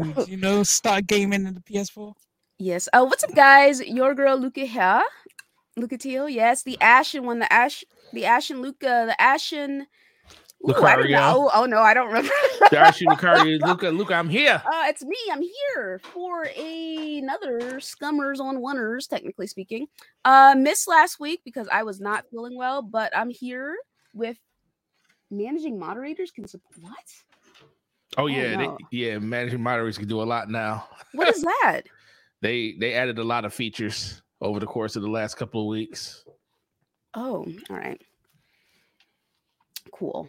mood. You know, start gaming in the PS4. Yes. Oh, what's up, guys? Your girl Luca here. Luca Teal. Yes, the Ashen one. The Ash. The Ashen Luca. The Ashen. Ooh, I don't Lucario. know. Oh no, I don't remember. Darcy Lucario, Luca, Luca, I'm here. Uh, it's me. I'm here for another Scummers on Oneers, technically speaking. Uh, missed last week because I was not feeling well, but I'm here with managing moderators. Can support what? Oh yeah, they, yeah. Managing moderators can do a lot now. What is that? They they added a lot of features over the course of the last couple of weeks. Oh, all right. Cool.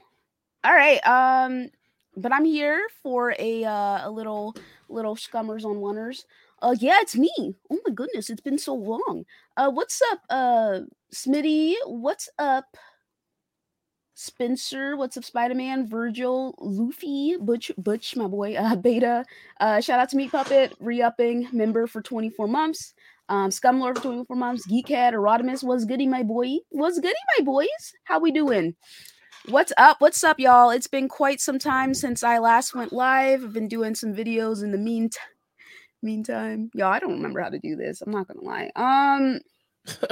All right. Um, but I'm here for a uh, a little little scummers on oneers. Uh, yeah, it's me. Oh my goodness, it's been so long. Uh, what's up, uh, Smitty? What's up, Spencer? What's up, Spider Man? Virgil, Luffy, Butch, Butch, my boy, uh, Beta. Uh, shout out to Meat Puppet, re-upping member for 24 months. Um, Scumlord for 24 months. Geekhead, Erotimus, was goody, my boy. Was goody, my boys. How we doing? What's up? What's up, y'all? It's been quite some time since I last went live. I've been doing some videos in the meantime. Meantime, y'all, I don't remember how to do this. I'm not gonna lie. Um,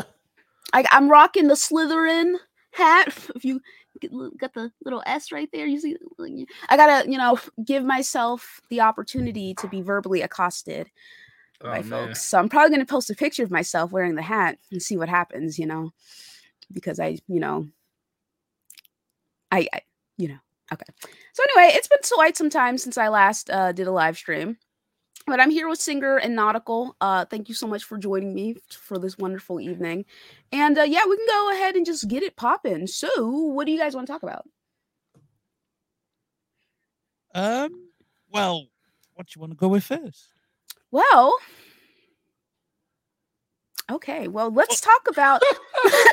I, I'm rocking the Slytherin hat. If you got the little S right there, you see. I gotta, you know, give myself the opportunity to be verbally accosted Oh, by man. folks. So I'm probably going to post a picture of myself wearing the hat and see what happens, you know, because I, you know, I, I you know, okay. So anyway, it's been quite some time since I last uh, did a live stream. But I'm here with Singer and Nautical. Uh, thank you so much for joining me for this wonderful evening. And uh, yeah, we can go ahead and just get it popping. So, what do you guys want to talk about? Um, well, what do you want to go with first? Well, okay. Well, let's talk about.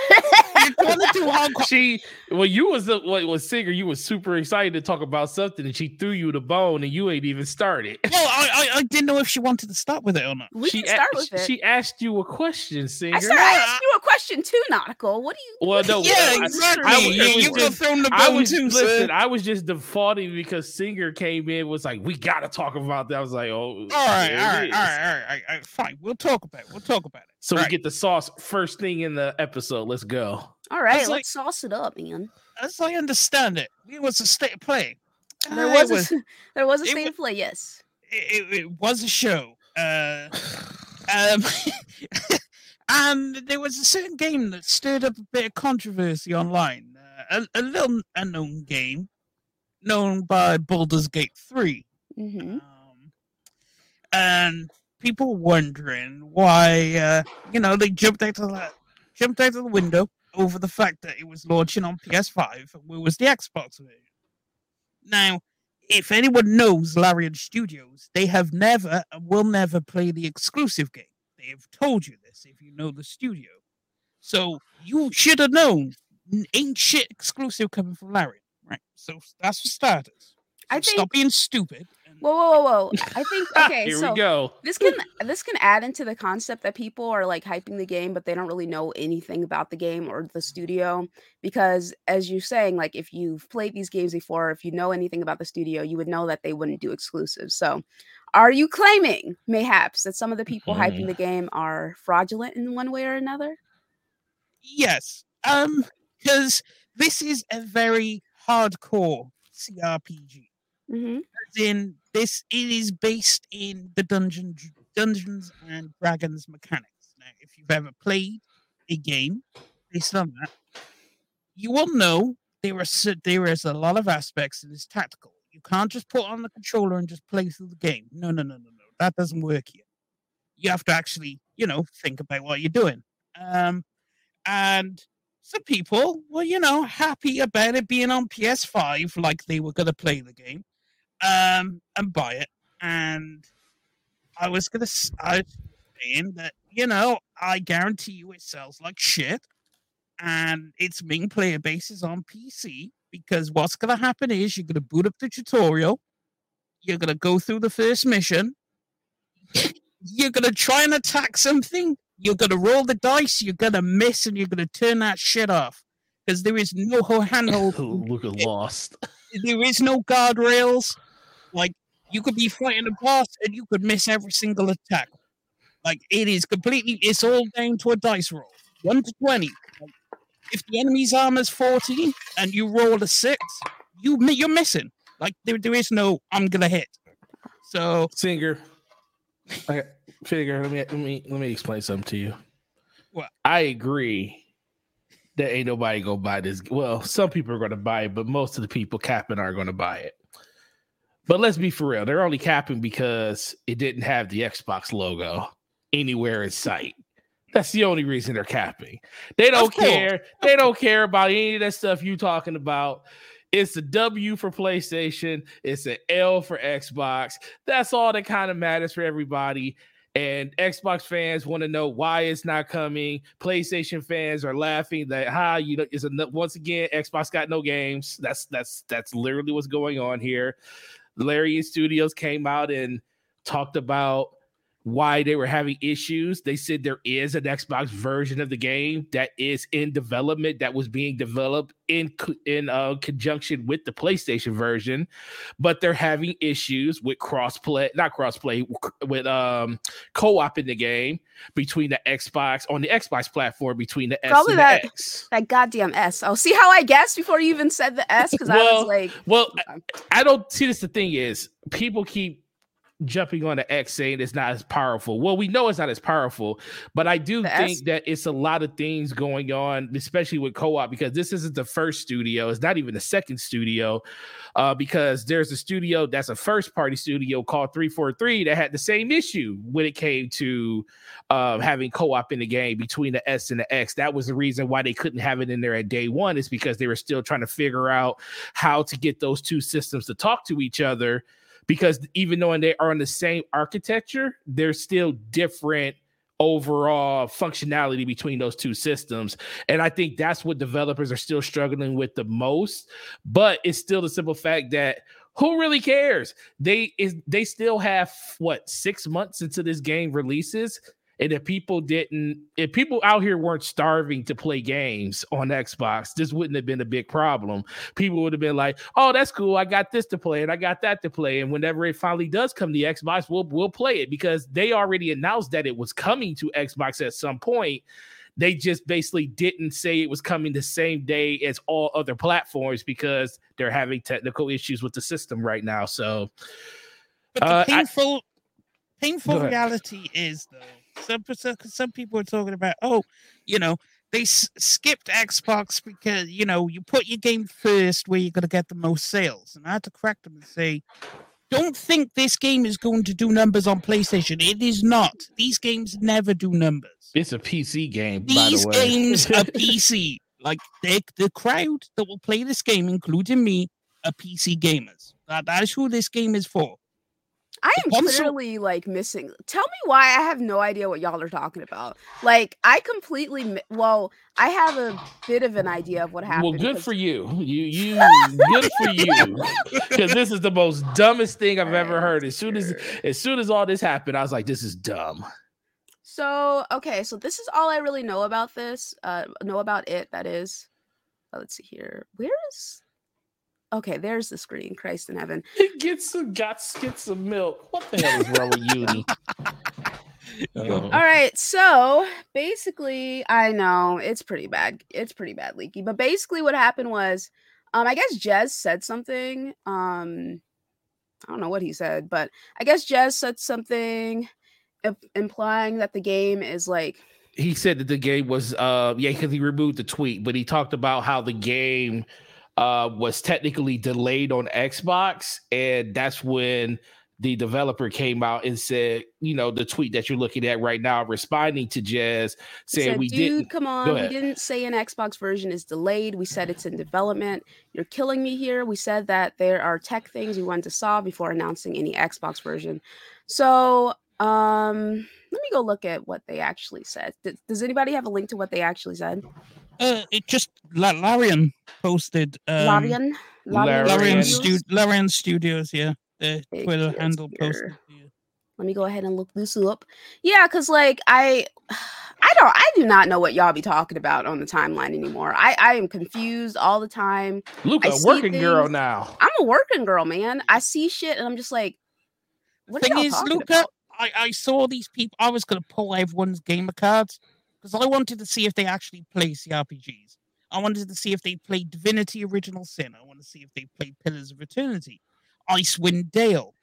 You want to do hardcore? She well, you was the what was singer. You was super excited to talk about something, and she threw you the bone, and you ain't even started. Well, I, I I didn't know if she wanted to start with it or not. we she can start a- with it. She asked you a question, singer. I, started, I asked you a question too, Nautical. What do you? Well, what no, Yeah, I- exactly. I was- you it was you got just- thrown the I was too, listen. sir. I was just defaulting because singer came in was like, we gotta talk about that. I was like, oh, All right, there all it right, all is. right, all right, all right. Fine, we'll talk about it. We'll talk about it. So Right. we get the sauce first thing in the episode. Let's go. All right, It's let's sauce it up, man. As I understand it, it was a state of play. There Uh, was, was, a, there was a state wa- of play, yes. it, it, it was a show. Uh, um, and there was a certain game that stirred up a bit of controversy online. Uh, a, a little unknown game known by Baldur's Gate 3. hmm Um, and people wondering why, uh, you know, they jumped out of the jumped out of the window over the fact that it was launching on PS5 and where was the Xbox version. Now, if anyone knows Larian Studios, they have never and will never play the exclusive game. They have told you this if you know the studio. So you should have known ain't shit exclusive coming from Larry, right? So that's for starters. I think. stop being stupid. and- Whoa, whoa, whoa, whoa! I think okay. Here so we go. this can this can add into the concept that people are like hyping the game, but they don't really know anything about the game or the studio. Because as you're saying, like if you've played these games before, if you know anything about the studio, you would know that they wouldn't do exclusives. So, are you claiming mayhaps that some of the people hyping the game are fraudulent in one way or another? Yes. Um, because this is a very hardcore CRPG. Mm-hmm. As in, this it is based in the dungeon Dungeons and Dragons mechanics. Now, if you've ever played a game based on that, you will know there are there is a lot of aspects that is tactical. You can't just put on the controller and just play through the game. No, no, no, no, no. That doesn't work here. You have to actually, you know, think about what you're doing. Um, and some people were, you know, happy about it being on PS5, like they were going to play the game, um, and buy it. And I was going to, saying that, you know, I guarantee you it sells like shit, and its main player base is on PC. Because what's going to happen is you're going to boot up the tutorial, you're going to go through the first mission, you're going to try and attack something, you're going to roll the dice, you're going to miss, and you're going to turn that shit off. Because there is no handhold, Look at lost. there is no guardrails. Like, You could be fighting a boss and you could miss every single attack. Like it is completely. It's all down to a dice roll, one to twenty. Like, if the enemy's armor's fourteen and you roll a six, you you're missing. Like there, there is no I'm gonna hit. So Singer. I figure let me let me let me explain something to you. What? I agree that ain't nobody gonna buy this. Well, some people are gonna buy it, but most of the people capping are gonna buy it. But let's be for real, they're only capping because it didn't have the Xbox logo anywhere in sight. That's the only reason they're capping. They don't care. They don't care about any of that stuff you talking about. It's a W for PlayStation. It's an L for Xbox. That's all that kind of matters for everybody. And Xbox fans want to know why it's not coming. PlayStation fans are laughing that ha, you know, is a, once again Xbox got no games. That's that's that's literally what's going on here. Larian Studios came out and talked about why they were having issues. They said there is an Xbox version of the game that is in development that was being developed in in uh, conjunction with the PlayStation version, but they're having issues with crossplay, not crossplay, with um co-op in the game between the Xbox on the Xbox platform between the S Probably and the that- X. That goddamn S. Oh, see how I guessed before you even said the S? Because I was like, Well, I- I don't see this. The thing is, people keep jumping on the X saying it's not as powerful. Well, we know it's not as powerful, but I do The think S? that it's a lot of things going on, especially with co-op, because this isn't the first studio. It's not even the second studio, uh, because there's a studio that's a first-party studio called 343 that had the same issue when it came to uh, having co-op in the game between the S and the X. That was the reason why they couldn't have it in there at day one, is because they were still trying to figure out how to get those two systems to talk to each other because even though they are on the same architecture, there's still different overall functionality between those two systems. And I think that's what developers are still struggling with the most. But it's still the simple fact that who really cares? They is they still have what six months into this game releases. And if people didn't, if people out here weren't starving to play games on Xbox, this wouldn't have been a big problem people would have been like, "Oh, that's cool. I got this to play and I got that to play." And whenever it finally does come to Xbox, we'll we'll play it because they already announced that it was coming to Xbox at some point. They just basically didn't say it was coming the same day as all other platforms because they're having technical issues with the system right now. So, But the Uh, I- painful, painful reality is though some some some people are talking about oh you know they s- skipped Xbox because you know you put your game first where you're gonna get the most sales, and I had to correct them and say. Don't think this game is going to do numbers on PlayStation. It is not. These games never do numbers. it's a PC game. These by the way. games are PC. Like they, the crowd that will play this game, including me, are PC gamers. That, that is who this game is for. I am clearly like missing. Tell me why I have no idea what y'all are talking about. Like I completely. mi- Well, I have a bit of an idea of what happened. Well, good for you. You you good for you. Because this is the most dumbest thing I've ever heard. As soon as as soon as all this happened, I was like, this is dumb. So okay, so this is all I really know about this. Uh, know about it. That is. uh, let's see here. Where is? Okay, there's the screen. Christ in heaven. Get some got get some milk. What the hell is wrong with uni? Oh. All right, so basically, I know it's pretty bad. It's pretty bad, leaky. But basically, what happened was, um, I guess Jez said something. Um, I don't know what he said, but I guess Jez said something im- implying that the game is like he said that the game was uh yeah because he removed the tweet but he talked about how the game uh was technically delayed on xbox and that's when the developer came out and said you know the tweet that you're looking at right now responding to jazz saying said, we dude, didn't come on. We didn't say an Xbox version is delayed. We said it's in development. You're killing me here. We said that there are tech things we wanted to solve before announcing any Xbox version. So, um, let me go look at what they actually said. Does anybody have a link to what they actually said? Uh, it just La- Larian posted. Um, Larian? Larian Larian, Studios? stu- Larian Studios, yeah. The It Twitter is handle posted. yeah. Let me go ahead and look this up. Yeah, because like I I don't I do not know what y'all be talking about on the timeline anymore. I, I am confused all the time. luca I see working girl now I'm a working girl, man. I see shit and I'm just like, What are Thing y'all is, talking Luca, about? I, I saw these people. I was going to pull everyone's gamer cards because I wanted to see if they actually play CRPGs. I wanted to see if they played Divinity Original Sin. I want to see if they played Pillars of Eternity, Icewind Dale.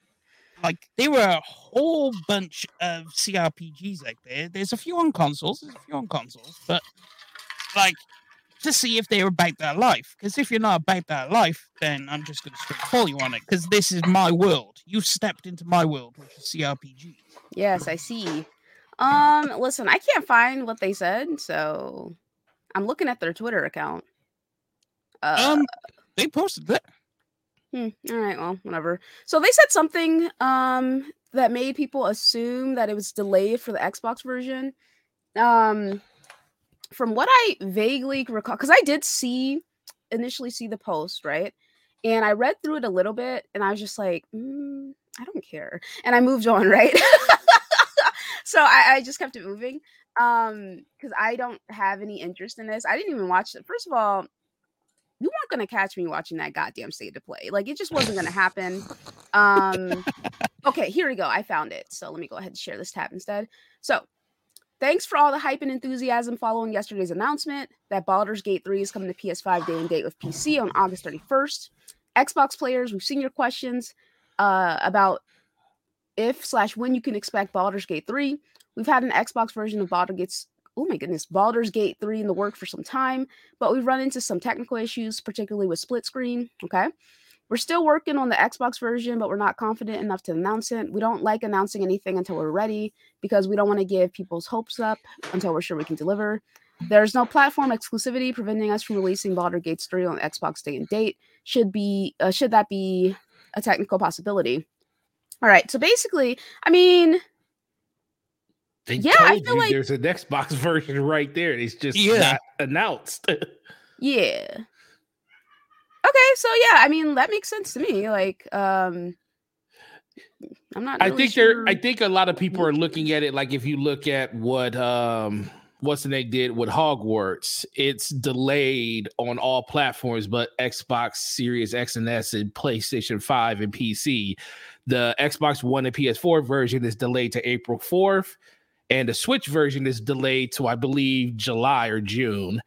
Like there were a whole bunch of CRPGs out there. There's a few on consoles. There's a few on consoles, but like to see if they're about their life. Because if you're not about that life, then I'm just going to straight call you on it. Because this is my world. You've stepped into my world, which is CRPGs. Yes, I see. Um, listen, I can't find what they said, so I'm looking at their Twitter account. Uh, Um, they posted that. Hmm, all right, well, whatever. So they said something um that made people assume that it was delayed for the Xbox version. Um from what I vaguely recall, because I did see initially see the post, right? And I read through it a little bit and I was just like, mm, I don't care. And I moved on, right? So I, I just kept it moving. Um, because I don't have any interest in this. I didn't even watch it. First of all, you weren't gonna catch me watching that goddamn state to play. Like it just wasn't gonna happen. Um okay, here we go. I found it. So let me go ahead and share this tab instead. So thanks for all the hype and enthusiasm following yesterday's announcement that Baldur's Gate 3 is coming to PS5 day and date with PC on August 31st. Xbox players, we've seen your questions uh about if slash when you can expect Baldur's Gate 3. We've had an Xbox version of Baldur's Gate oh my goodness, Baldur's Gate 3 in the work for some time, but we've run into some technical issues, particularly with split screen. Okay. We're still working on the Xbox version, but we're not confident enough to announce it. We don't like announcing anything until we're ready because we don't want to give people's hopes up until we're sure we can deliver. There's no platform exclusivity preventing us from releasing Baldur's Gate 3 on Xbox day and date. Should be uh, should that be a technical possibility? All right. So basically, I mean, They Yeah, I feel you like- there's an Xbox version right there. It's just Yeah. not announced. Yeah. Okay, so yeah, I mean that makes sense to me. Like, um I'm not. I really think there. I think a lot of people are looking at it like if you look at what um what's the name did with Hogwarts, it's delayed on all platforms but Xbox Series X and S and PlayStation 5 and PC. The Xbox One and PS4 version is delayed to April 4th, and the Switch version is delayed to I believe July or June.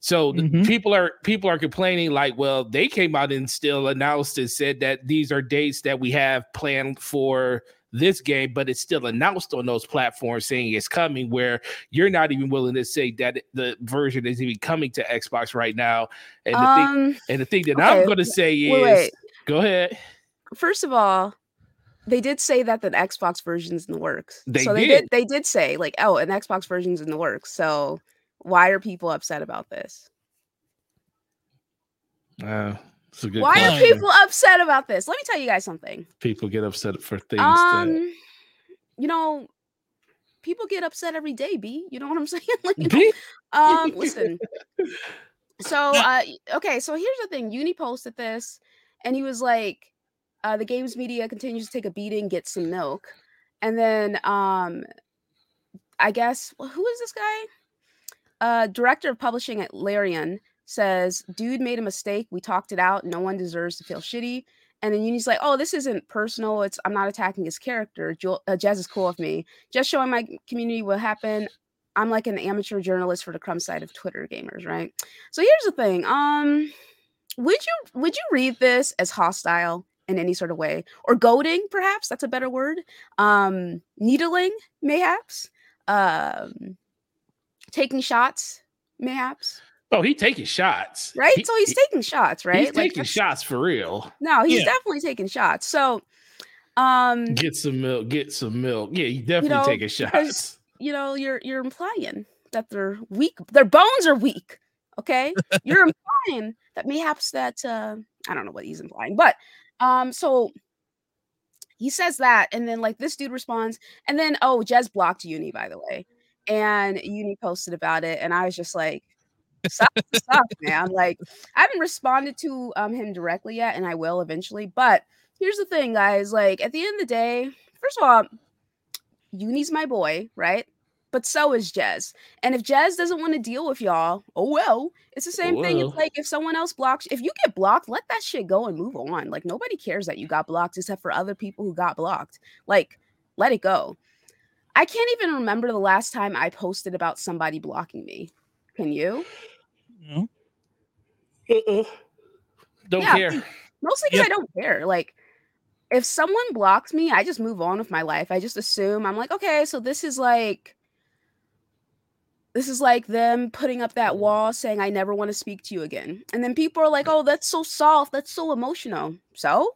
So Mhm. people are people are complaining like, well, they came out and still announced and said that these are dates that we have planned for this game, but it's still announced on those platforms saying it's coming. Where you're not even willing to say that the version is even coming to Xbox right now. And the thing um and the thing that okay, I'm going to say is, wait, wait. go ahead. First of all, they did say that the Xbox version's in the works. They so they did. did they did say like, oh, an Xbox version's in the works. So why are people upset about this? Uh, it's a good Why are people upset about this? Let me tell you guys something. people get upset for things that Um, you know, people get upset every day, B. You know what I'm saying? Like, you know, um listen so uh okay so here's the thing uni posted this and he was like uh the games media continues to take a beating get some milk and then um i guess well, who is this guy uh director of publishing at larian says dude made a mistake we talked it out no one deserves to feel shitty and then Uni's like, "Oh, this isn't personal. It's I'm not attacking his character. Jo- uh, Jazz is cool with me. Just showing my community what happened. I'm like an amateur journalist for the crumb side of Twitter gamers, right? So here's the thing. Um would you would you read this as hostile in any sort of way? Or goading, perhaps? That's a better word. Um needling, mayhaps. Um taking shots, mayhaps. oh, he taking shots, Right? He- so he's he- taking shots, right? He's Like, taking shots for real. No, he's Yeah. definitely taking shots. So um Get some milk. Get some milk. Yeah, he definitely know, taking shots. you know, you're you're implying that they're weak. Their bones are weak. Okay, you're implying that mayhaps that uh, I don't know what he's implying, but um, so he says that, and then like this dude responds, and then oh, Jez blocked Uni by the way, and Uni posted about it, and I was just like. Suck, suck, man. Like, I haven't responded to um him directly yet, and I will eventually. But here's the thing, guys. Like, at the end of the day, first of all, Uni's my boy, right? But so is Jez. And if Jez doesn't want to deal with y'all, oh well. It's the oh same thing. It's like if someone else blocks, if you get blocked, let that shit go and move on. Like nobody cares that you got blocked except for other people who got blocked. Like let it go. I can't even remember the last time I posted about somebody blocking me. Can you? You know? Uh-uh. Don't Yeah. care. Mostly because Yep. I don't care. Like, if someone blocks me, I just move on with my life. I just assume I'm like, okay, so this is like, this is like them putting up that wall saying, I never want to speak to you again. And then people are like, oh, that's so soft. That's so emotional. So,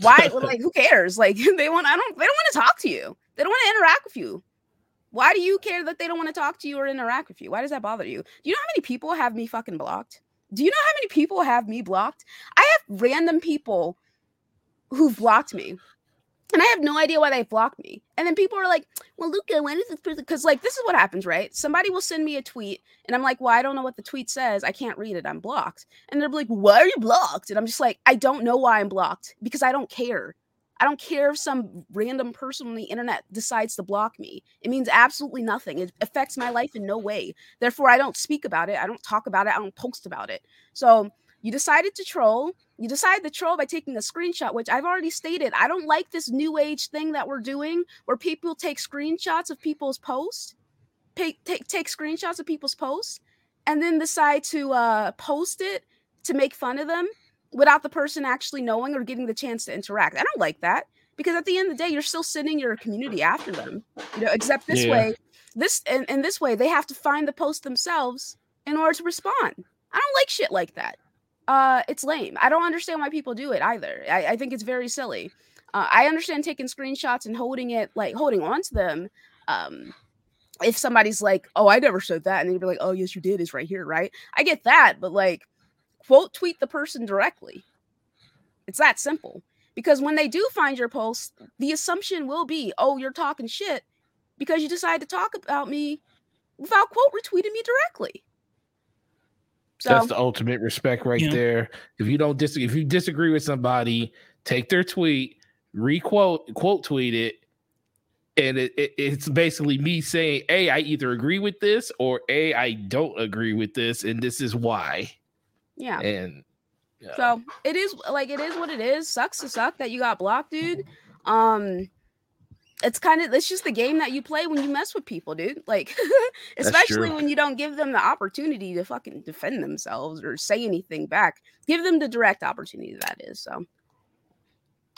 why? like, who cares? Like, they want, I don't, they don't want to talk to you. They don't want to interact with you. Why do you care that they don't want to talk to you or interact with you? Why does that bother you? Do you know how many people have me fucking blocked? Do you know how many people have me blocked? I have random people who've blocked me. And I have no idea why they blocked me. And then people are like, well, Luca, when is this person? Because, like, this is what happens, right? Somebody will send me a tweet, and I'm like, well, I don't know what the tweet says. I can't read it. I'm blocked. And they're like, why are you blocked? And I'm just like, I don't know why I'm blocked because I don't care. I don't care if some random person on the internet decides to block me. It means absolutely nothing. It affects my life in no way. Therefore, I don't speak about it. I don't talk about it. I don't post about it. So you decided to troll. You decide to troll by taking a screenshot, which I've already stated. I don't like this new age thing that we're doing where people take screenshots of people's posts, take, take, take screenshots of people's posts, and then decide to uh, post it to make fun of them without the person actually knowing or getting the chance to interact. I don't like that because at the end of the day, you're still sending your community after them. You know, except this Yeah. way, this and, and this way, they have to find the post themselves in order to respond. I don't like shit like that. Uh, it's lame. I don't understand why people do it either. I, I think it's very silly. Uh, I understand taking screenshots and holding it, like holding on to them. Um, if somebody's like, "Oh, I never said that," and then you'd be like, "Oh, yes, you did. It's right here, right?" I get that, but like, quote tweet the person directly. It's that simple. Because when they do find your post, the assumption will be, "Oh, you're talking shit," because you decided to talk about me without quote retweeting me directly. So That's the ultimate respect right Yeah. there. If you don't dis- if you disagree with somebody, take their tweet, requote quote tweet it, and it, it- it's basically me saying, "A, I either agree with this or A, I don't agree with this, and this is why." yeah. And yeah. So it is like it is what it is. Sucks to suck that you got blocked, dude. Um it's kind of it's just the game that you play when you mess with people, dude. Like especially when you don't give them the opportunity to fucking defend themselves or say anything back. Give them the direct opportunity that is. So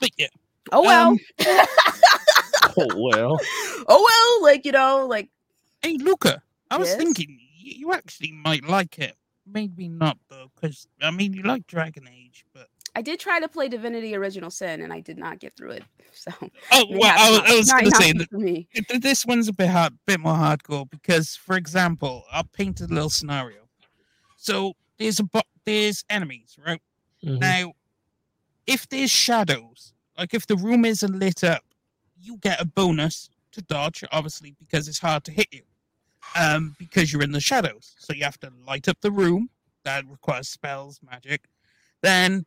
But yeah, oh well. Um, oh well. oh well, like you know, like hey, Luca, I was Yes? thinking you actually might like it. Maybe not though, because I mean you like Dragon Age, but I did try to play Divinity Original Sin and I did not get through it. So oh maybe well, I was, I was not- gonna not say that for me. Th- th- this one's a bit hard, bit more hardcore because, for example, I'll paint a little scenario. So there's a bo- there's enemies, right? Mhm. Now, if there's shadows, like if the room isn't lit up, you get a bonus to dodge, obviously, because it's hard to hit you. Um, because you're in the shadows. So you have to light up the room. That requires spells, magic. Then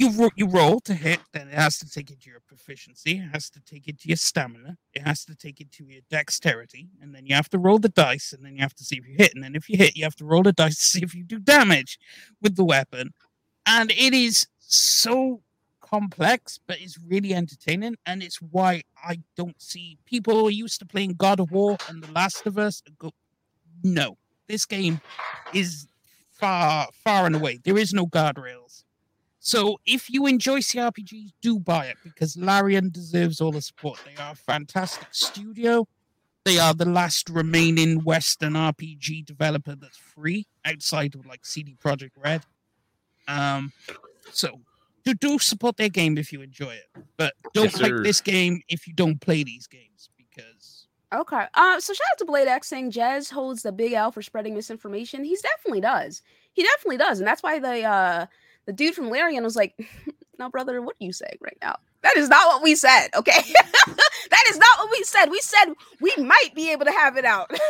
you you roll to hit, then it has to take it to your proficiency, it has to take it to your stamina, it has to take it to your dexterity, and then you have to roll the dice, and then you have to see if you hit, and then if you hit, you have to roll the dice to see if you do damage with the weapon. And it is so complex, but it's really entertaining, and it's why I don't see people who are used to playing God of War and The Last of Us go. No, this game is far, far and away. There is no guardrails. So if you enjoy CRPGs, do buy it because Larian deserves all the support. They are a fantastic studio. They are the last remaining Western RPG developer that's free outside of like CD Projekt Red. Um, so do do support their game if you enjoy it, but don't Yes, like sir. this game if you don't play these games because Okay. Uh, so shout out to Blade X saying Jez holds the big L for spreading misinformation. He's definitely does. He definitely does, and that's why the uh the dude from Larian was like, "No, brother, what are you saying right now? That is not what we said. Okay, that is not what we said. We said we might be able to have it out.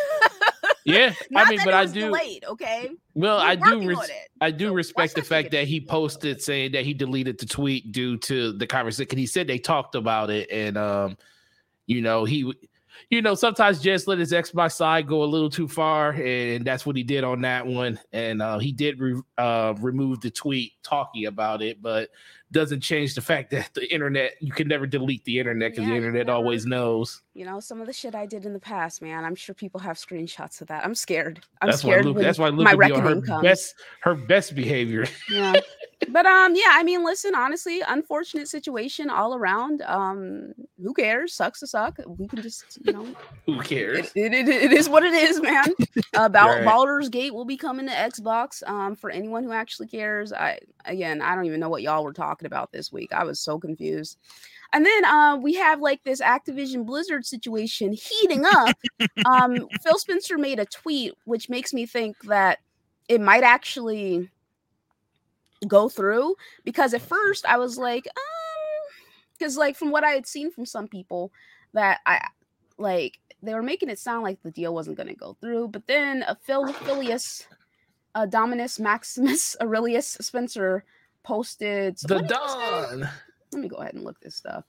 Yeah, I mean, but I do. delayed. Okay, Well, We're I do. res-. I do So respect the fact that he posted saying that he deleted the tweet due to the conversation. He said they talked about it, and um, you know, he. You know, sometimes just let his Xbox side go a little too far, and that's what he did on that one. And uh, he did re- uh, remove the tweet talking about it, but doesn't change the fact that the internet you can never delete the internet because Yeah, the internet never- always knows. You know, some of the shit I did in the past, man. I'm sure people have screenshots of that. I'm scared. I'm that's why scared. Luke, that's why Luke my be on her comes. best her best behavior. yeah but um yeah i mean listen honestly unfortunate situation all around um who cares sucks to suck we can just you know Who cares? it, it, it, it is what it is man uh Bal- Right. Baldur's gate will be coming to xbox um for anyone who actually cares i again i don't even know what y'all were talking about this week i was so confused and then uh, we have like this Activision Blizzard situation heating up. um, Phil Spencer made a tweet, which makes me think that it might actually go through because at first I was like, um, because like from what I had seen from some people that I like they were making it sound like the deal wasn't going to go through, but then a Phil Phileas, uh, Dominus Maximus Aurelius Spencer posted The what did he say? Dawn. Let me go ahead and look this stuff.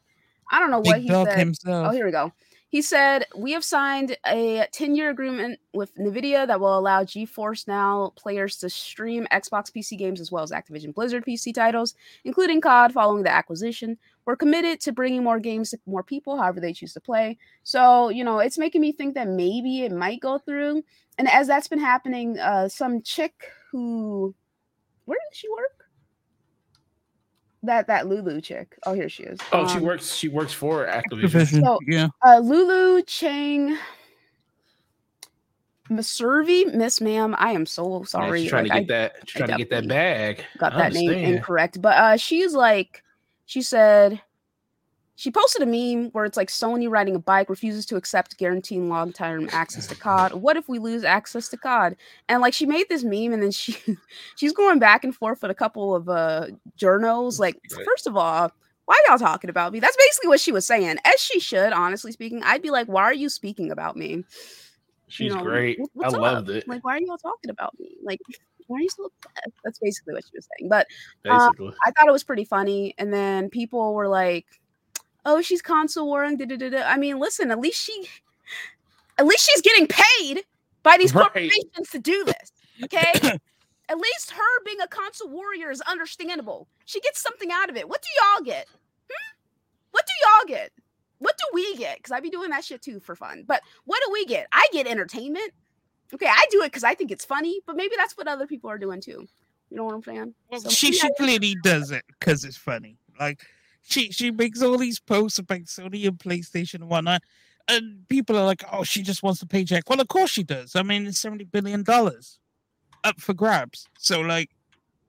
I don't know what Big he said. himself. Oh, here we go. He said, We have signed a 10 year agreement with NVIDIA that will allow GeForce Now players to stream Xbox PC games as well as Activision Blizzard PC titles, including COD following the acquisition. We're committed to bringing more games to more people, however they choose to play. So, you know, it's making me think that maybe it might go through. And as that's been happening, uh, some chick who, where does she work? That that Lulu chick. Oh, here she is. Oh, she Um, works. She works for Activision. Activision, So- yeah. uh, Lulu Chang Meservey, Miss Ma'am. I am so Yeah, sorry. she's trying like, to get that. She's trying to get that bag. got I that name incorrect, but uh, she's like, she said, she posted a meme where it's like Sony riding a bike refuses to accept guaranteeing long term access to COD. What if we lose access to COD? And like she made this meme, and then she she's going back and forth with a couple of uh journals. Like, first of all. Why y'all talking about me? That's basically what she was saying. As she should, honestly speaking. I'd be like, why are you speaking about me? She's know, great. "What- I loved up? it. Like, why are y'all talking about me? Like, why are you so upset? That's basically what she was saying. But uh, I thought it was pretty funny. And then people were like, "Oh, she's console warring." Da, da, da, da. I mean, listen, at least she, at least she's getting paid by these Right. corporations to do this. Okay. at least her being a console warrior is understandable. She gets something out of it. What do y'all get? Hmm? What do y'all get? What do we get? Because I be doing that shit too for fun. But what do we get? I get entertainment. Okay, I do it because I think it's funny, but maybe that's what other people are doing too. You know what I'm saying? Well, So she she clearly does it because it's funny. Like she she makes all these posts about Sony and PlayStation and whatnot, and people are like, "Oh, she just wants the paycheck." Well, of course she does. I mean, it's seventy billion dollars up for grabs. So, like,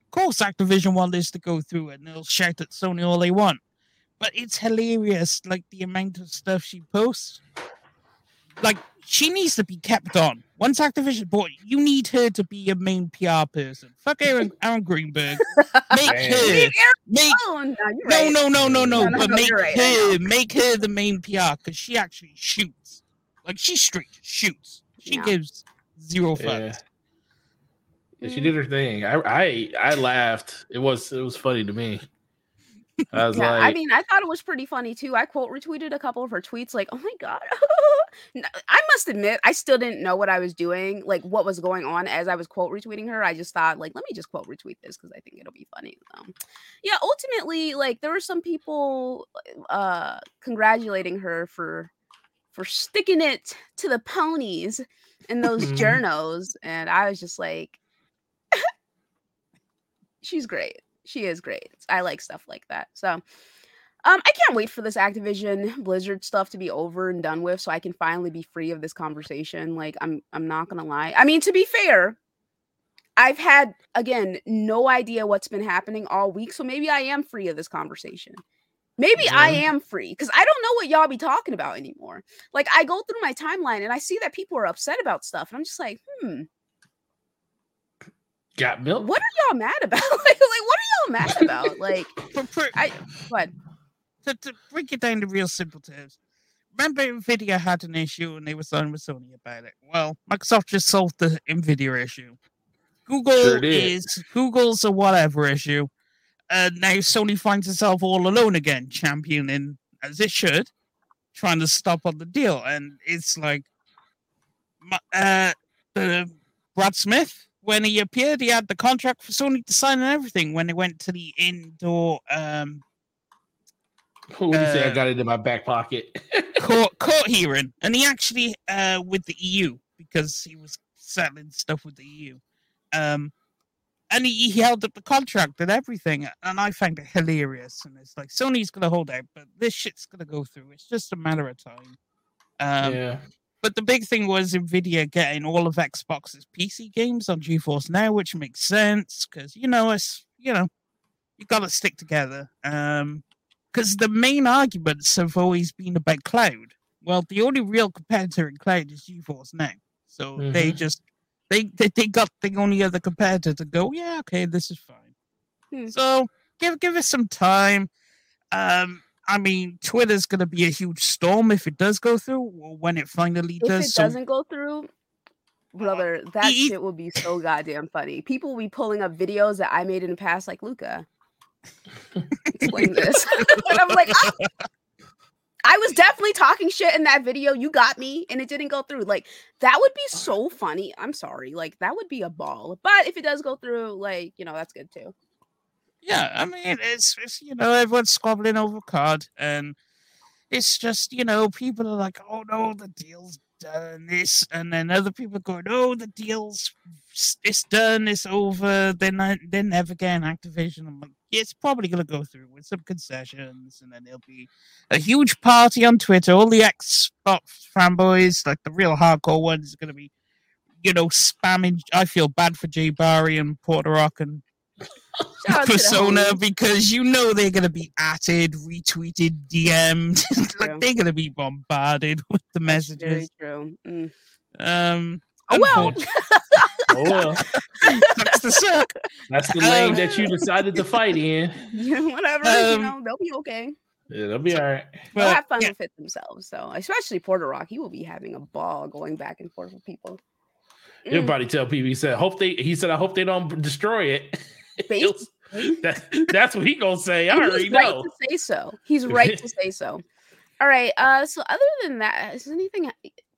of course, Activision want this to go through, and they'll shout at Sony all they want. But it's hilarious, like the amount of stuff she posts. Like she needs to be kept on. Once Activision bought, you need her to be a main PR person. Fuck Aaron, Aaron Greenberg. Make Man. her, make Oh, no, no, right. no, no, no, no, No, no, but no, make right, her, make her the main PR because she actually shoots. Like she's straight, shoots. She Yeah. gives zero yeah. fucks. Yeah, she did her thing. I, I I laughed. It was it was funny to me. I Yeah, like, I mean, I thought it was pretty funny too. I quote retweeted a couple of her tweets, like, "Oh my god!" I must admit, I still didn't know what I was doing, like what was going on as I was quote retweeting her. I just thought, like, let me just quote retweet this because I think it'll be funny. Um, yeah, ultimately, like, there were some people uh congratulating her for for sticking it to the ponies in those Mhm. journos, and I was just like, she's great. She is great. I like stuff like that. So, um, I can't wait for this Activision Blizzard stuff to be over and done with, so I can finally be free of this conversation. Like, I'm, I'm not gonna lie. I mean, to be fair, I've had again no idea what's been happening all week, so maybe I am free of this conversation. Maybe I am free because I don't know what y'all be talking about anymore. Like, I go through my timeline and I see that people are upset about stuff, and I'm just like, hmm, got milk. what are y'all mad about? like, like, what are y'all mad about? Like, For, for, I what? to, to break it down to real simple terms, remember Nvidia had an issue and they were signing with Sony about it. Well, Microsoft just solved the Nvidia issue. Google Sure did. is Google's a whatever issue. And now Sony finds itself all alone again, championing as it should trying to stop on the deal, and it's like, my- uh, the Brad Smith when he appeared, he had the contract for Sony to sign and everything. When he went to the indoor um would you say I Uh, got it in my back pocket? court court hearing, and he actually uh with the EU because he was settling stuff with the EU. Um, and he, he held up the contract and everything, and I find it hilarious. And it's like Sony's gonna hold out, but this shit's gonna go through. It's just a matter of time. Um, yeah. But the big thing was Nvidia getting all of Xbox's PC games on GeForce Now, which makes sense because you know it's you know you got to stick together. Um, because the main arguments have always been about cloud. Well, the only real competitor in cloud is GeForce Now, so they Mhm. just they, they they got the only other competitor to go. Yeah, okay, this is fine. Hmm. So give give us some time. Um, I mean, Twitter's going to be a huge storm if it does go through, when it finally If does. If it so doesn't go through, brother, that e- shit will be so goddamn funny. People will be pulling up videos that I made in the past, like Luca. Explain this. and I'm like, "Ah, I was definitely talking shit in that video. You got me, and it didn't go through. Like that would be so funny. I'm sorry. Like that would be a ball. But if it does go through, like you know, that's good too. Yeah, I mean, it's, it's you know everyone's squabbling over card, and it's just you know people are like, oh no, the deal's done, this, and then other people going, oh, the deal's it's done, it's over. They're not, they're never getting Activision. I'm like, it's probably gonna go through with some concessions, and then there'll be a huge party on Twitter. All the Xbox fanboys, like the real hardcore ones, are gonna be, you know, spamming. I feel bad for Jay Barry and Porter Rock and Shout out to the persona because you know they're gonna be atted, retweeted, DM'd, like they're gonna be bombarded with the That's Very messages. true. Mm. Um, Oh, well. Oh well, sucks to suck. that's the lane Um, that you decided to fight in. Whatever, you Um, know, they'll be okay. Yeah, It'll be all right. They'll But, have fun yeah, with it themselves. So, especially Porter Rock, he will be having a ball going back and forth with people. He'll Mm, tell people. He said, "Hope they." He said, "I hope they don't destroy it." He'll- basically, that, that's what he gonna say. I already he's right know. to say so. He's right to say so. All right. Uh. So, other than that, is anything?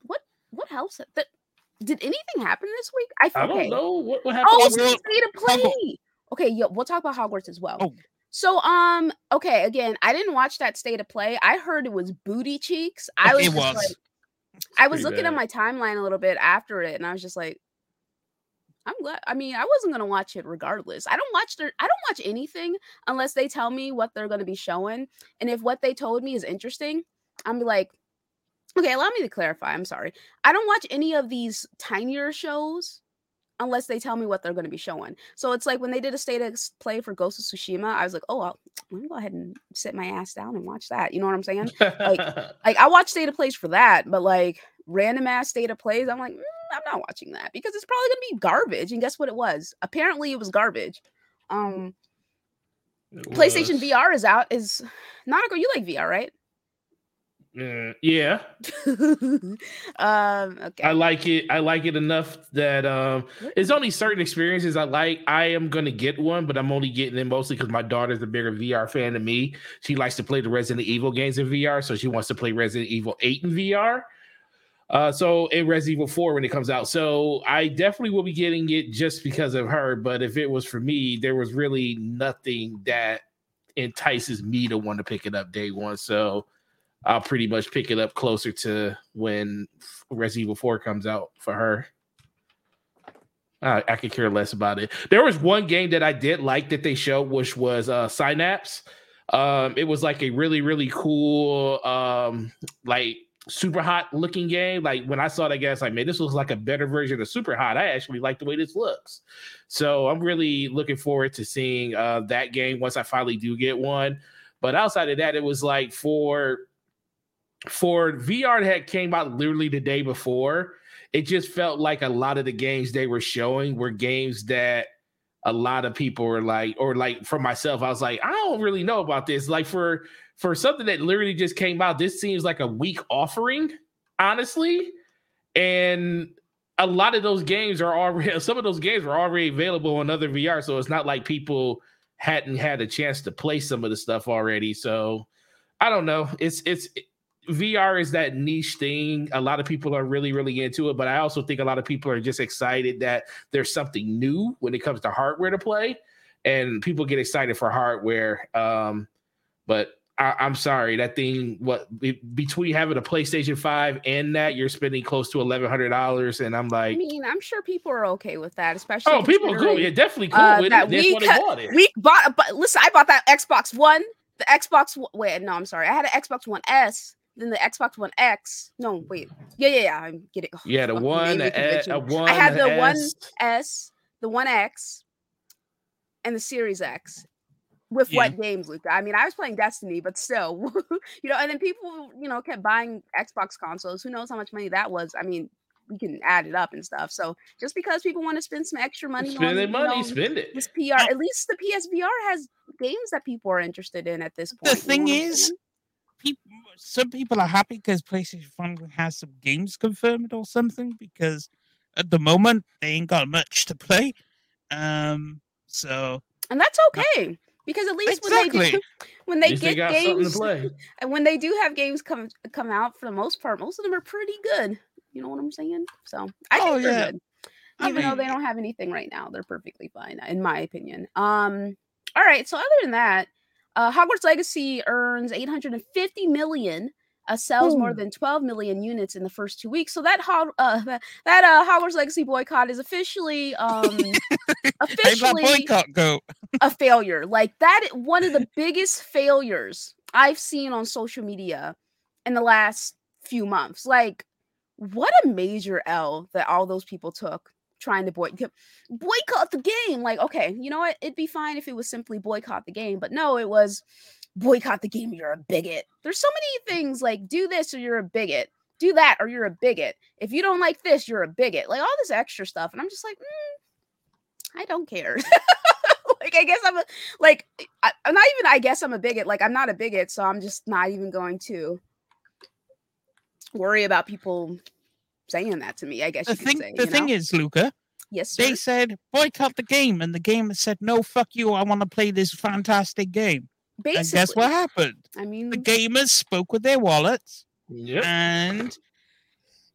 What What else? That did anything happen this week? I I forget. don't know what, what happened. Oh, Hogwarts. it's the state of Hogwarts. play. Okay, yeah, we'll talk about Hogwarts as well. Oh. So, um, okay, again, I didn't watch that state of play. I heard it was booty cheeks. I was, It was. like, I was pretty looking at my timeline a little bit after it, and I was just like, I'm glad. I mean, I wasn't gonna watch it regardless. I don't watch their. I don't watch anything unless they tell me what they're gonna be showing, and if what they told me is interesting, I'm like, okay, allow me to clarify. I'm sorry. I don't watch any of these tinier shows unless they tell me what they're going to be showing. So it's like when they did a state of play for Ghost of Tsushima, I was like, oh, I'll, let me go ahead and sit my ass down and watch that. You know what I'm saying? like- Like I watch state of plays for that, but like random ass state of plays, I'm like, "Mm, I'm not watching that because it's probably going to be garbage. And guess what it was? Apparently, it was garbage. Um, It PlayStation was. VR is out. Is not a you like VR, right? Uh, yeah, um, okay. I like it. I like it enough that um, it's only certain experiences I like. I am gonna get one, but I'm only getting it mostly because my daughter's a bigger VR fan than me. She likes to play the Resident Evil games in VR, so she wants to play Resident Evil 8 in VR. Uh, so in Resident Evil 4 when it comes out. So I definitely will be getting it just because of her. But if it was for me, there was really nothing that entices me to want to pick it up day one. So I'll pretty much pick it up closer to when Resident Evil 4 comes out for her. I, I could care less about it. There was one game that I did like that they showed, which was uh Synapse. Um, it was like a really, really cool, um, like super hot looking game. Like when I saw that game, I was like, man, this looks like a better version of super hot. I actually like the way this looks. So I'm really looking forward to seeing uh that game once I finally do get one. But outside of that, it was like for for VR that came out literally the day before, it just felt like a lot of the games they were showing were games that a lot of people were like, or like for myself, I was like, I don't really know about this. Like for for something that literally just came out, this seems like a weak offering, honestly. And a lot of those games are already some of those games were already available on other VR, so it's not like people hadn't had a chance to play some of the stuff already. So I don't know. It's it's VR is that niche thing. A lot of people are really, really into it, but I also think a lot of people are just excited that there's something new when it comes to hardware to play, and people get excited for hardware. Um, but I, am sorry, that thing. What between having a PlayStation Five and that, you're spending close to eleven hundred dollars, and I'm like, I mean, I'm sure people are okay with that, especially. Oh, people are cool. Yeah, definitely cool uh, with it. That's what they wanted. We bought, but listen, I bought that Xbox One, the Xbox. Wait, no, I'm sorry. I had an Xbox One S, then the Xbox One X. No, wait, yeah, yeah, yeah. I'm getting. Oh, yeah, the one, a, a one. I had the S. One S, the One X, and the Series X with yeah. what games, Luca? I mean, I was playing Destiny, but still, you know, and then people, you know, kept buying Xbox consoles. Who knows how much money that was? I mean, we can add it up and stuff. So just because people want to spend some extra money, spend on, their money, know, spend it. This PR, at least the PSVR has games that people are interested in at this point. The thing is, people, some people are happy because PlayStation finally has some games confirmed or something. Because at the moment they ain't got much to play. Um, so and that's okay because at least exactly. when they do, when they get they games and when they do have games come come out for the most part most of them are pretty good you know what i'm saying so i think oh, they're yeah. good even mean, though they don't have anything right now they're perfectly fine in my opinion um all right so other than that uh hogwarts legacy earns 850 million uh, sells Ooh. more than 12 million units in the first two weeks. So that uh, that uh, Hogwarts Legacy boycott is officially um officially boycott go a failure. Like that, one of the biggest failures I've seen on social media in the last few months. Like, what a major L that all those people took trying to boycott boycott the game. Like, okay, you know what? It'd be fine if it was simply boycott the game, but no, it was boycott the game, you're a bigot. There's so many things like do this or you're a bigot, do that or you're a bigot. If you don't like this, you're a bigot. Like all this extra stuff. And I'm just like, mm, I don't care. like I guess I'm a like I, am not even I guess I'm a bigot. Like I'm not a bigot, so I'm just not even going to worry about people saying that to me. I guess the thing say, the thing know? is, Luca. Yes, sir. they said boycott the game, and the game said no. Fuck you! I want to play this fantastic game. Basically. And guess what happened? I mean, the gamers spoke with their wallets. Yep. And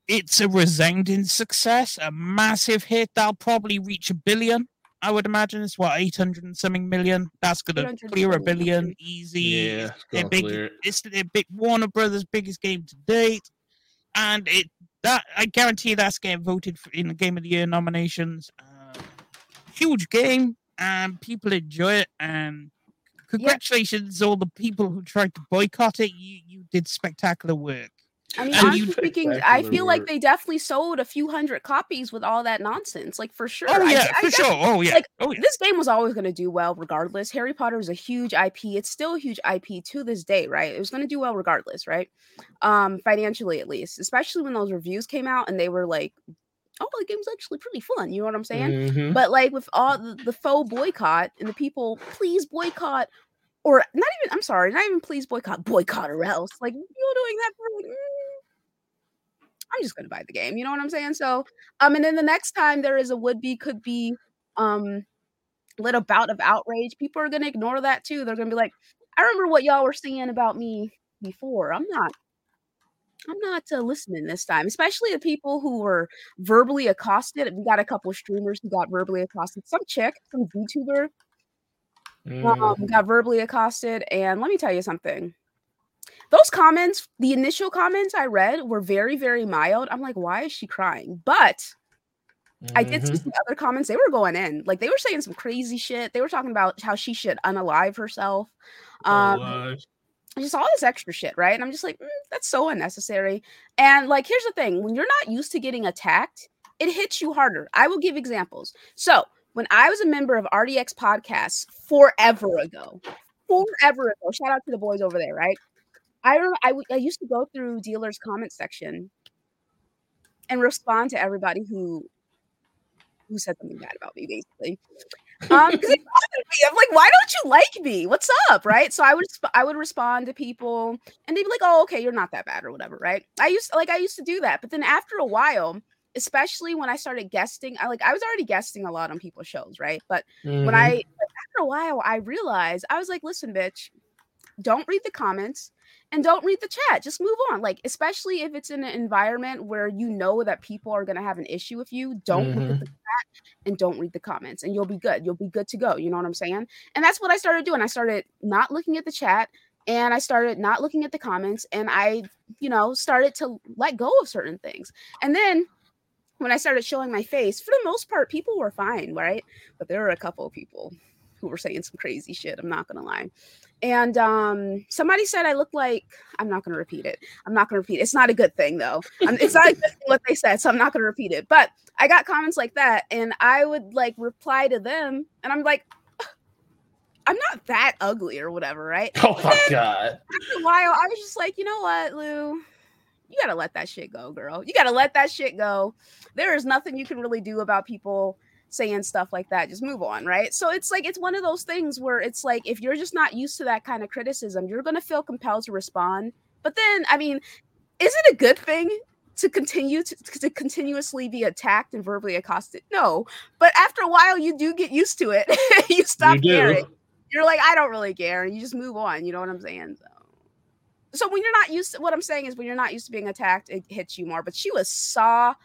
it's a resounding success, a massive hit. They'll probably reach a billion. I would imagine it's what 800 and something million. That's gonna clear a billion easy. Yeah, it's, big, it. it's the big Warner Brothers' biggest game to date, and it that I guarantee that's getting voted for in the Game of the Year nominations. Uh, huge game, and people enjoy it, and Congratulations, all the people who tried to boycott it. You you did spectacular work. I mean, honestly speaking, I feel like they definitely sold a few hundred copies with all that nonsense. Like for sure. Oh yeah, I, for I sure. Oh yeah. Like oh, yeah. this game was always going to do well regardless. Harry Potter is a huge IP. It's still a huge IP to this day, right? It was going to do well regardless, right? Um, financially at least, especially when those reviews came out and they were like oh, the game's actually pretty fun. You know what I'm saying? Mm-hmm. But like with all the, the, faux boycott and the people, please boycott, or not even, I'm sorry, not even please boycott, boycott or else. Like you're doing that for like, mm, I'm just gonna buy the game. You know what I'm saying? So, um, and then the next time there is a would be, could be, um, little bout of outrage, people are gonna ignore that too. They're gonna be like, I remember what y'all were saying about me before. I'm not I'm not uh, listening this time, especially the people who were verbally accosted. We got a couple streamers who got verbally accosted. Some chick, some YouTuber, um, mm. um, got verbally accosted. And let me tell you something. Those comments, the initial comments I read were very, very mild. I'm like, why is she crying? But mm-hmm. I did see mm-hmm. some other comments. They were going in, like they were saying some crazy shit. They were talking about how she should unalive herself. Um, oh, just all this extra shit, right? And I'm just like, mm, that's so unnecessary. And like, here's the thing: when you're not used to getting attacked, it hits you harder. I will give examples. So when I was a member of RDX Podcasts forever ago, forever ago, shout out to the boys over there, right? I remember I, I used to go through dealers' comment section and respond to everybody who who said something bad about me, basically. Um, because it bothered me. I'm like, why don't you like me? What's up, right? So I would I would respond to people, and they'd be like, oh, okay, you're not that bad or whatever, right? I used like I used to do that, but then after a while, especially when I started guesting, I like I was already guesting a lot on people's shows, right? But mm-hmm. when I after a while, I realized I was like, listen, bitch, don't read the comments. And don't read the chat. Just move on. Like, especially if it's in an environment where you know that people are going to have an issue with you, don't mm-hmm. look at mm-hmm. the chat and don't read the comments, and you'll be good. You'll be good to go. You know what I'm saying? And that's what I started doing. I started not looking at the chat and I started not looking at the comments, and I, you know, started to let go of certain things. And then when I started showing my face, for the most part, people were fine, right? But there were a couple of people who were saying some crazy shit. I'm not gonna lie. And um, somebody said I look like I'm not gonna repeat it. I'm not gonna repeat it. It's not a good thing though. it's not what they said, so I'm not gonna repeat it. But I got comments like that, and I would like reply to them, and I'm like, I'm not that ugly or whatever, right? Oh my god! After a while, I was just like, you know what, Lou, you gotta let that shit go, girl. You gotta let that shit go. There is nothing you can really do about people saying stuff like that. Just move on, right? So it's like it's one of those things where it's like if you're just not used to that kind of criticism, you're gonna feel compelled to respond. But then, I mean, is it a good thing to continue to, to continuously be attacked and verbally accosted? No, but after a while, you do get used to it. you stop you caring. You're like, I don't really care, and you just move on. You know what I'm saying? So. So when you're not used to what I'm saying is when you're not used to being attacked, it hits you more. But she was saw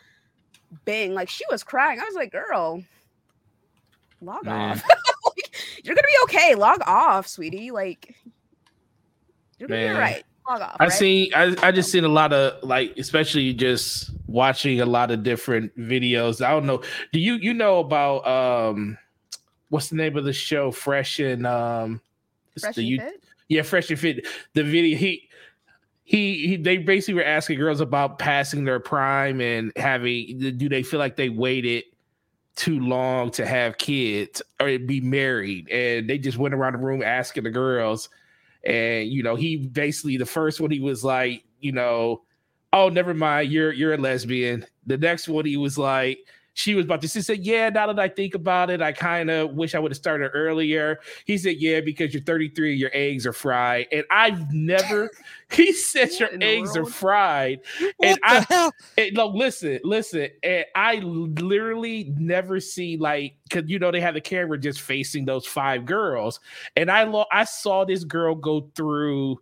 bing, like she was crying. I was like, girl, log Man. off. like, you're gonna be okay. Log off, sweetie. Like you're gonna Man. be all right. Log off. I right? see. I I just seen a lot of like, especially just watching a lot of different videos. I don't know. Do you you know about um what's the name of the show? Fresh and um Fresh the, and Fit? Yeah, Fresh and Fit. The video he he, he they basically were asking girls about passing their prime and having do they feel like they waited too long to have kids or be married and they just went around the room asking the girls and you know he basically the first one he was like you know oh never mind you're you're a lesbian. The next one he was like she was about to. She said, "Yeah, now that I think about it, I kind of wish I would have started earlier." He said, "Yeah, because you're 33, your eggs are fried." And I've never. he said your eggs are fried, what and I. Hell? And, no, listen, listen, and I literally never see like because you know they have the camera just facing those five girls, and I lo- I saw this girl go through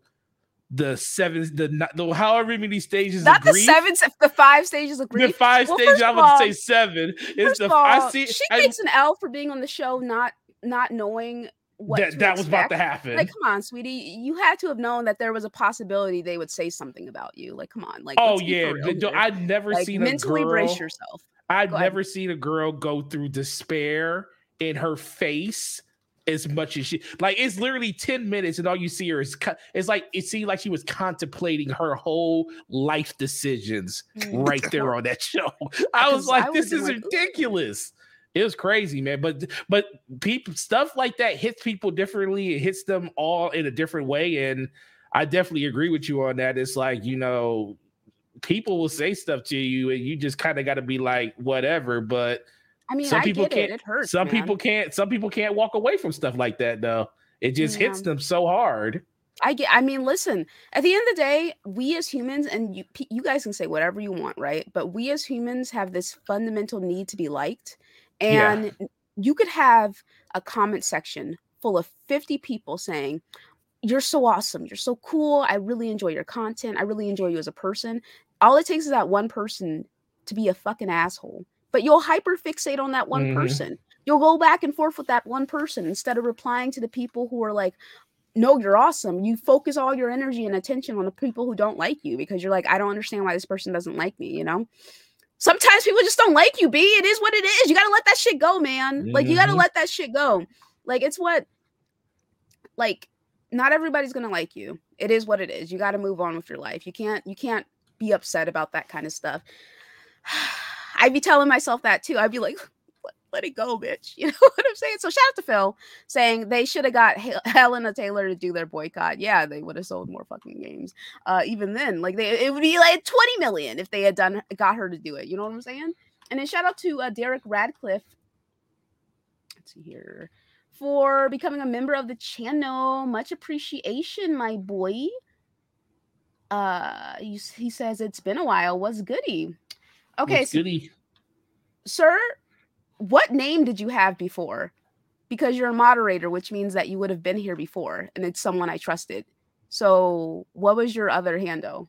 the seven, the, the however many stages. Not the seven, the five stages of grief. The five well, stages. I would say seven. It's the all, I see. She I, takes an L for being on the show, not not knowing what that, that was about to happen. Like, come on, sweetie, you had to have known that there was a possibility they would say something about you. Like, come on, like, oh yeah, I'd never like, seen mentally a girl, Mentally brace yourself. I'd go never seen a girl go through despair in her face as much as she like it's literally 10 minutes and all you see her is cut, it's like it seemed like she was contemplating her whole life decisions mm. right there on that show. I was like I this is like, ridiculous. It was crazy man but but people stuff like that hits people differently. It hits them all in a different way and i definitely agree with you on that. It's like you know people will say stuff to you and you just kind of got to be like whatever but I mean, some I people can't. It. it. hurts. Some man. people can't. Some people can't walk away from stuff like that though. It just yeah. hits them so hard. I get. I mean, listen. At the end of the day, we as humans, and you, you guys can say whatever you want, right? But we as humans have this fundamental need to be liked, and yeah. you could have a comment section full of fifty people saying, "You're so awesome. You're so cool. I really enjoy your content. I really enjoy you as a person." All it takes is that one person to be a fucking asshole but you'll hyper fixate on that one mm-hmm. person. You'll go back and forth with that one person instead of replying to the people who are like, no, you're awesome. You focus all your energy and attention on the people who don't like you because you're like, I don't understand why this person doesn't like me, you know? Sometimes people just don't like you, B. It is what it is. You got to let that shit go, man. Mm-hmm. Like, you got to let that shit go. Like, it's what, like, not everybody's going to like you. It is what it is. You got to move on with your life. You can't, you can't be upset about that kind of stuff. I'd be telling myself that too. I'd be like, let, let it go, bitch. You know what I'm saying? So shout out to Phil saying they should have got Helena Taylor to do their boycott. Yeah, they would have sold more fucking games. Uh, even then, like they, it would be like 20 million if they had done got her to do it. You know what I'm saying? And then shout out to uh, Derek Radcliffe. Let's see here for becoming a member of the channel. Much appreciation, my boy. Uh, he, he says it's been a while. What's goody? Okay, so, sir, what name did you have before? Because you're a moderator, which means that you would have been here before, and it's someone I trusted. So, what was your other handle?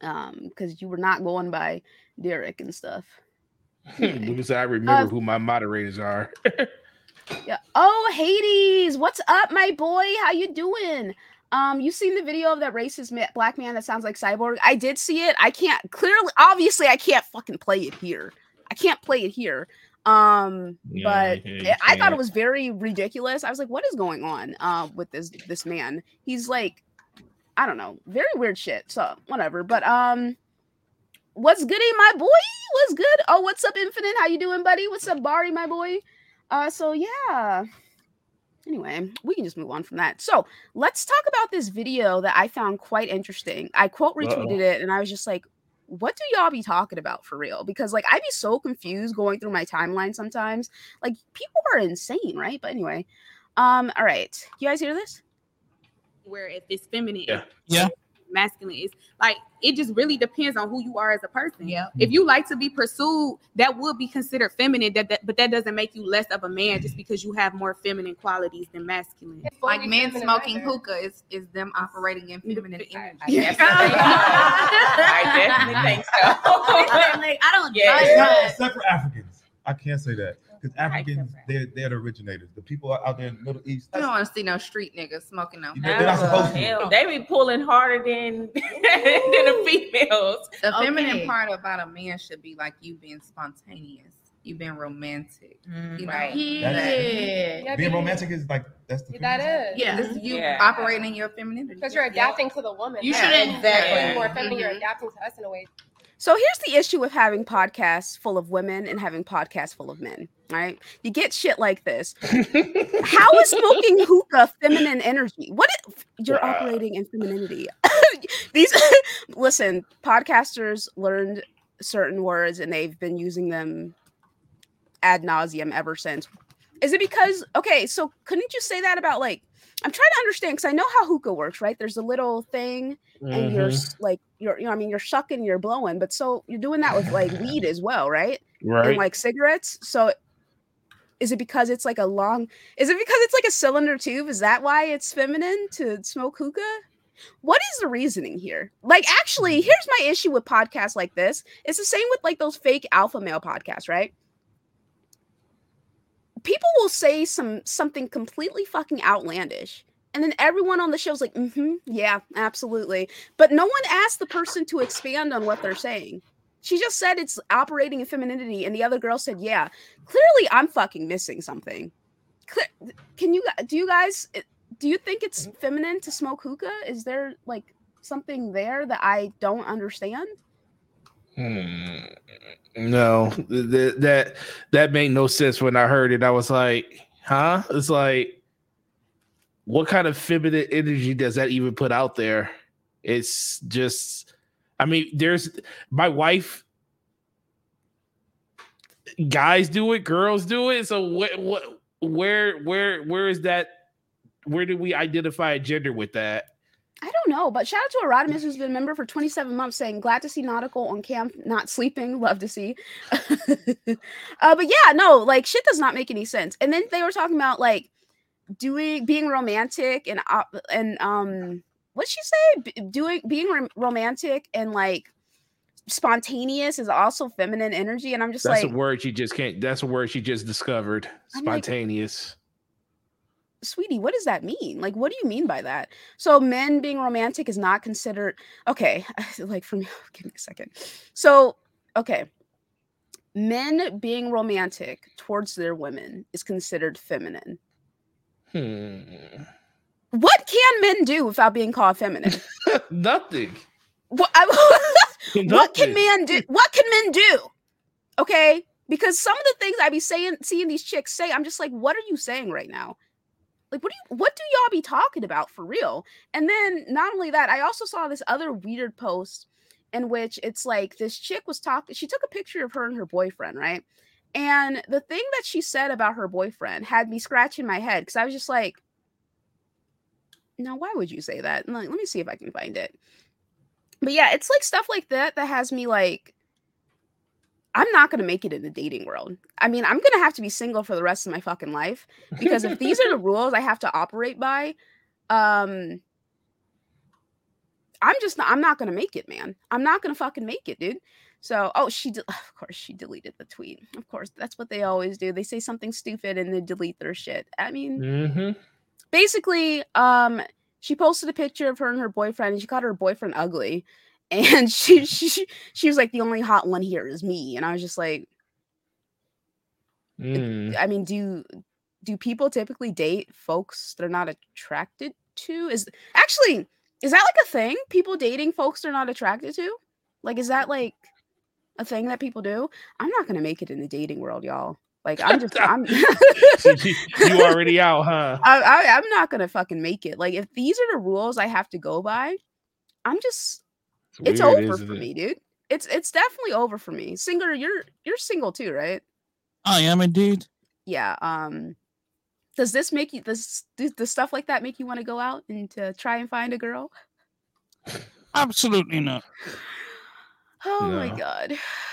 Um, because you were not going by Derek and stuff. Lucas, I remember who my moderators are. Yeah. Oh, Hades, what's up, my boy? How you doing? Um, you seen the video of that racist ma- black man that sounds like Cyborg? I did see it. I can't clearly, obviously, I can't fucking play it here. I can't play it here. Um, Yeah, but yeah, I thought it was very ridiculous. I was like, what is going on uh, with this this man? He's like, I don't know, very weird shit. So whatever. But um, what's goody, my boy? What's good? Oh, what's up, Infinite? How you doing, buddy? What's up, Bari, my boy? Uh, so yeah. Anyway, we can just move on from that. So let's talk about this video that I found quite interesting. I quote retweeted Uh-oh. it, and I was just like, "What do y'all be talking about for real?" Because like I'd be so confused going through my timeline sometimes. Like people are insane, right? But anyway, um, all right, you guys hear this? where if it's feminine, Yeah. Yeah. It's masculine, it's like it just really depends on who you are as a person. Yeah. If you like to be pursued, that would be considered feminine. That, that but that doesn't make you less of a man just because you have more feminine qualities than masculine. Like men smoking hookah is, is them operating in feminine energy. I guess so. I definitely think so. like, I don't Yeah. judge, Except for Africans. I can't say that. Because Africans, they're, they're the originators. The people out there in the Middle East, You don't want to see no street niggas smoking no. You know, they're not supposed to. Hell, they be pulling harder than than the females. The feminine part about a man should be like you being spontaneous, you being romantic. You know, Right. that- being romantic is like that's the That feminine yeah, this is you Yeah. operating in your femininity. Because you're adapting to the woman. You shouldn't- being exactly. more feminine. You're Mhm. adapting to us in a way. So here's the issue with having podcasts full of women and having podcasts full of men. Right? You get shit like this. How is smoking hookah feminine energy? What if you're Wow. operating in femininity? These listen, podcasters learned certain words and they've been using them ad nauseum ever since. Is it because okay, so couldn't you say that about like I'm trying to understand because I know how hookah works, right? There's a little thing and you're Mhm. like you're you know, I mean you're sucking, you're blowing, but so you're doing that with like weed as well, right? right. and like cigarettes. So is it because it's like a long is it because it's like a cylinder tube? Is that why it's feminine to smoke hookah? What is the reasoning here? Like actually, here's my issue with podcasts like this. It's the same with like those fake alpha male podcasts, right? People will say some something completely fucking outlandish. And then everyone on the show's like, mm-hmm, yeah, absolutely. But no one asked the person to expand on what they're saying. She just said it's operating in femininity, and the other girl said, "Yeah." Clearly, I'm fucking missing something. Can you? Do you guys? eh, Do you think it's feminine to smoke hookah? Is there like something there that I don't understand? Hmm. No, th- th- that that made no sense when I heard it. I was like, huh? It's like, what kind of feminine energy does that even put out there? It's just, I mean, there's my wife. Guys do it, girls do it. So what? What? Where? Where? Where is that? Where do we identify gender with that? I don't know, but shout out to Erodimus who's been a member for 27 months saying glad to see Nautical on camp, not sleeping. Love to see. uh, but yeah, no, like shit does not make any sense. And then they were talking about like doing being romantic and op- and um what'd she say? B- doing being rom- romantic and like spontaneous is also feminine energy. And I'm just That's like, a word she just can't. That's a word she just discovered. I'm like- Spontaneous. Sweetie, what does that mean? Like, what do you mean by that? So, men being romantic is not considered okay. Like, for me, give me a second. So, okay, men being romantic towards their women is considered feminine. Hmm. What can men do without being called feminine? Nothing. what, I- what can men do? What can men do? Okay, because some of the things I be saying, seeing these chicks say, I'm just like, what are you saying right now? Like, what do you, what do y'all be talking about for real? And then not only that, I also saw this other weird post in which it's like this chick was talking. She took a picture of her and her boyfriend, right? And the thing that she said about her boyfriend had me scratching my head because I was just like, now why would you say that? And like, let me see if I can find it. But yeah, it's like stuff like that that has me like, I'm not gonna make it in the dating world. I mean, I'm gonna have to be single for the rest of my fucking life because if these are the rules I have to operate by, um, I'm just not. I'm not gonna make it, man. I'm not gonna fucking make it, dude. So, oh, she de- of course she deleted the tweet. Of course, that's what they always do. They say something stupid and they delete their shit. I mean, Mm-hmm. basically, um, she posted a picture of her and her boyfriend, and she called her boyfriend ugly. And she she she, was like, the only hot one here is me. And I was just like, Mm. I mean, do do people typically date folks they're not attracted to? Is actually is that like a thing? People dating folks they're not attracted to? Like, is that like a thing that people do? I'm not gonna make it in the dating world, y'all. Like, I'm just I'm you already out, huh? I, I I'm not gonna fucking make it. Like, if these are the rules I have to go by, I'm just it's weird, over for it? me, dude. It's it's definitely over for me. Singer, you're you're single too, right? I am indeed. yeah um does this make you does does the stuff like that make you want to go out and to try and find a girl Absolutely not. oh my god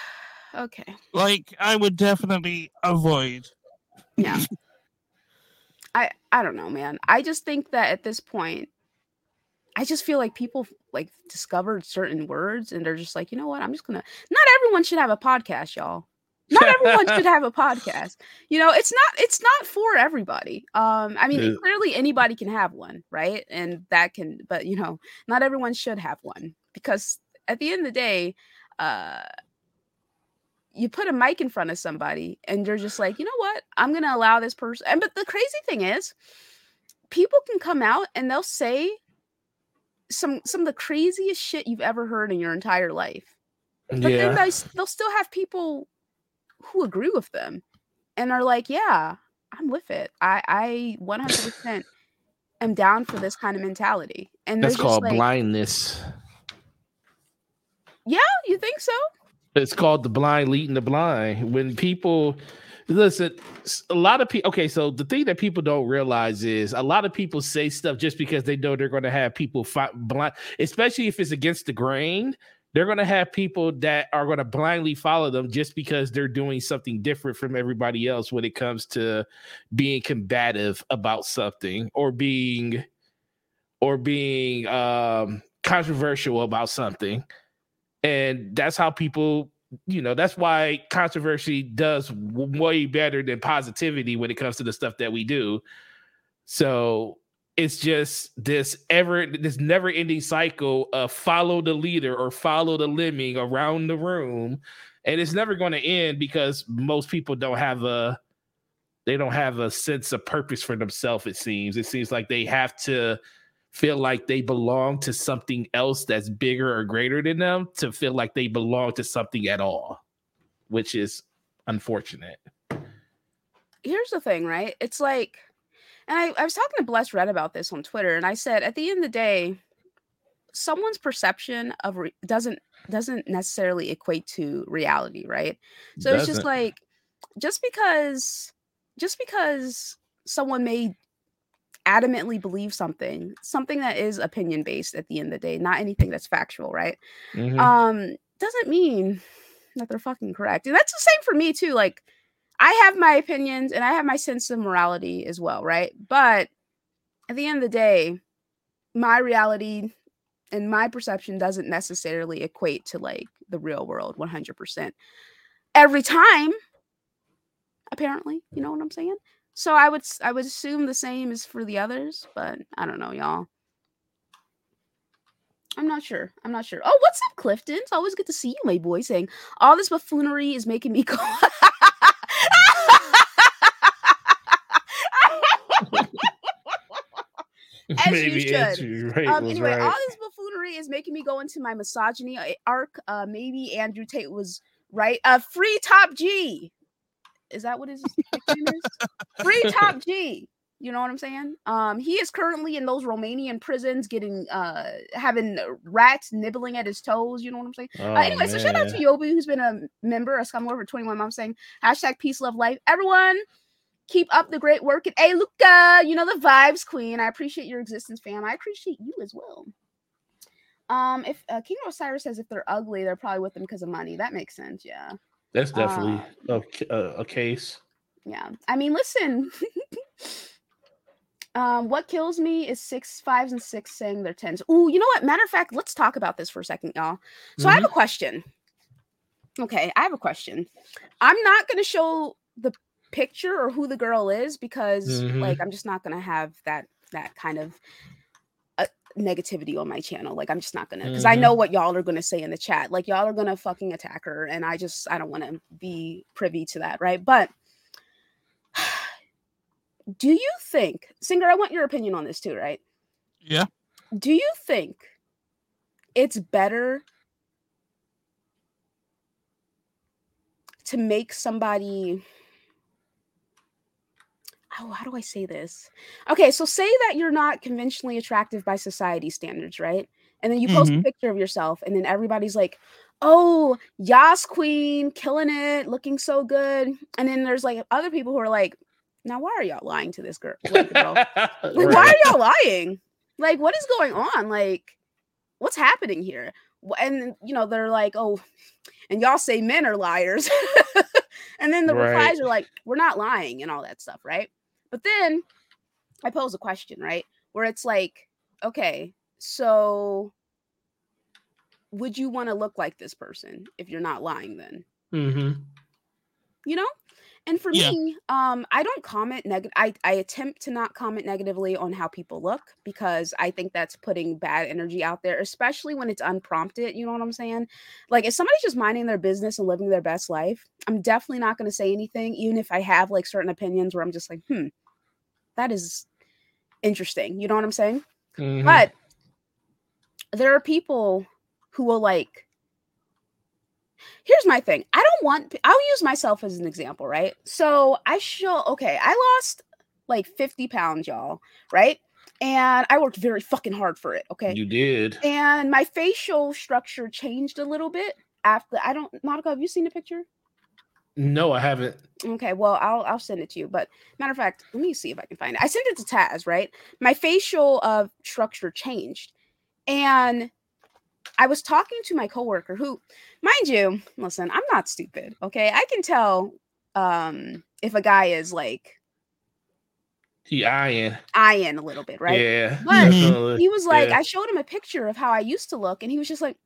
okay Like, I would definitely avoid. yeah i i don't know man i just think that at this point i just feel like people like discovered certain words and they're just like you know what? I'm just gonna not everyone should have a podcast y'all. Not everyone should have a podcast. You know it's not it's not for everybody. Um i mean Yeah. clearly anybody can have one right? And that can but you know not everyone should have one because at the end of the day uh you put a mic in front of somebody and they're just like you know what? I'm gonna allow this person and but the crazy thing is people can come out and they'll say some some of the craziest shit you've ever heard in your entire life but then Yeah. they, s- they'll still have people who agree with them and are like, yeah, I'm with it. I, I 100% am down for this kind of mentality. And That's called like, blindness. yeah, you think so? It's called the blind leading the blind. When people listen, a lot of people. Okay, so the thing that people don't realize is a lot of people say stuff just because they know they're going to have people fi- blind, especially if it's against the grain. They're going to have people that are going to blindly follow them just because they're doing something different from everybody else when it comes to being combative about something or being or being um controversial about something and that's how people you know that's why controversy does way better than positivity when it comes to the stuff that we do. So it's just this ever this never ending cycle of follow the leader or follow the lemming around the room and it's never going to end because most people don't have a they don't have a sense of purpose for themselves it seems. It seems like they have to feel like they belong to something else that's bigger or greater than them to feel like they belong to something at all, which is unfortunate. Here's the thing, right? It's like, and I, I was talking to Bless Red about this on Twitter, and I said, at the end of the day, someone's perception of re- doesn't doesn't necessarily equate to reality, right? So it's just like just because just because someone may adamantly believe something, something that is opinion based at the end of the day, not anything that's factual, right? Mhm. Um doesn't mean that they're fucking correct. And that's the same for me too. Like I have my opinions and I have my sense of morality as well, right? But at the end of the day, my reality and my perception doesn't necessarily equate to like the real world 100% every time apparently you know what i'm saying so i would i would assume the same is for the others but i don't know y'all i'm not sure i'm not sure oh what's up clifton it's always good to see you my boy saying all this buffoonery is making me go as you should. Wright um, anyway, right. all this buffoonery is making me go into my misogyny uh, arc. Uh, maybe Andrew Tate was right. Uh, free top G. Is that what his nickname is? Free top G. You know what I'm saying? Um, he is currently in those Romanian prisons, getting uh, having rats nibbling at his toes. You know what I'm saying? Oh, uh, anyway, so shout out to. Yobi, who's been a member, a scum for 21 months, saying hashtag peace, love, life. Everyone, keep up the great work. And hey, Luca, you know the vibes, queen. I appreciate your existence, fam. I appreciate you as well. Um, if uh, King Osiris says if they're ugly, they're probably with them because of money. That makes sense. Yeah, That's definitely uh, a, a, a case. yeah. I mean, listen. Um, what kills me is six fives and six saying they're tens. Ooh, you know what? Matter of fact, let's talk about this for a second, y'all. So I have a question. Okay, I have a question. I'm not gonna show the picture or who the girl is because Mhm. like I'm just not gonna have that that kind of negativity on my channel. Like I'm just not gonna because I Mhm. know what y'all are gonna say in the chat. Like y'all are gonna fucking attack her, and I just I don't want to be privy to that, right? But do you think, Singer? I want your opinion on this too, right? Yeah. Do you think it's better to make somebody oh how do i say this okay so say that you're not conventionally attractive by society standards right and then you post a Mhm. picture of yourself and then everybody's like oh yas queen killing it looking so good and then there's like other people who are like now why are y'all lying to this girl, like, girl? Like, why are y'all lying? Like, what is going on? Like, what's happening here? And you know, they're like, oh, and y'all say men are liars. and then the Right. replies are like, we're not lying and all that stuff, right? But then I pose a question, right? Where it's like, okay, so would you want to look like this person if you're not lying then? Mhm. you know and for Yeah. me um i don't comment negative I, I attempt to not comment negatively on how people look because i think that's putting bad energy out there especially when it's unprompted you know what i'm saying like if somebody's just minding their business and living their best life i'm definitely not going to say anything even if i have like certain opinions where i'm just like hmm that is interesting you know what i'm saying? Mhm. but there are people who will like here's my thing i don't want i'll use myself as an example right? So i show okay i lost like 50 pounds y'all right? And i worked very fucking hard for it okay? You did. and my facial structure changed a little bit after i don't monica have you seen the picture No, I haven't. Okay, well, I'll I'll send it to you. But matter of fact, let me see if I can find it. I sent it to Taz, right? My facial uh structure changed. And I was talking to my coworker who, mind you, listen, I'm not stupid. Okay. I can tell um if a guy is like He eyeing. eyeing a little bit, right? Yeah. But definitely. He was like, Yeah. I showed him a picture of how I used to look, and he was just like,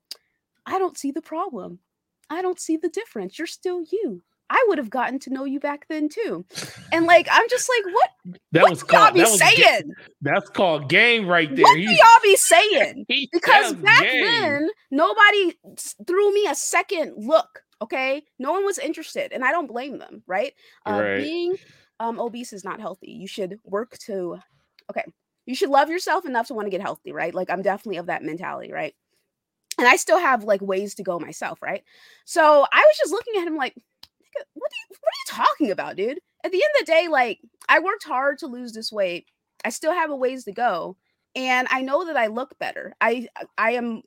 I don't see the problem. I don't see the difference. You're still you. I would have gotten to know you back then too. And like, I'm just like, what, that what was do y'all be That was ga- saying? that's called game right there. What do y'all be saying? Because back game. then, nobody threw me a second look. Okay, no one was interested, and I don't blame them. Right? Uh, Right. Being um, obese is not healthy. You should work to. Okay, you should love yourself enough to want to get healthy. Right? Like I'm definitely of that mentality. Right? And I still have like ways to go myself. Right? So I was just looking at him like, "Nigga, what are you, what are you talking about, dude? At the end of the day, like I worked hard to lose this weight. I still have a ways to go and I know that I look better. I I am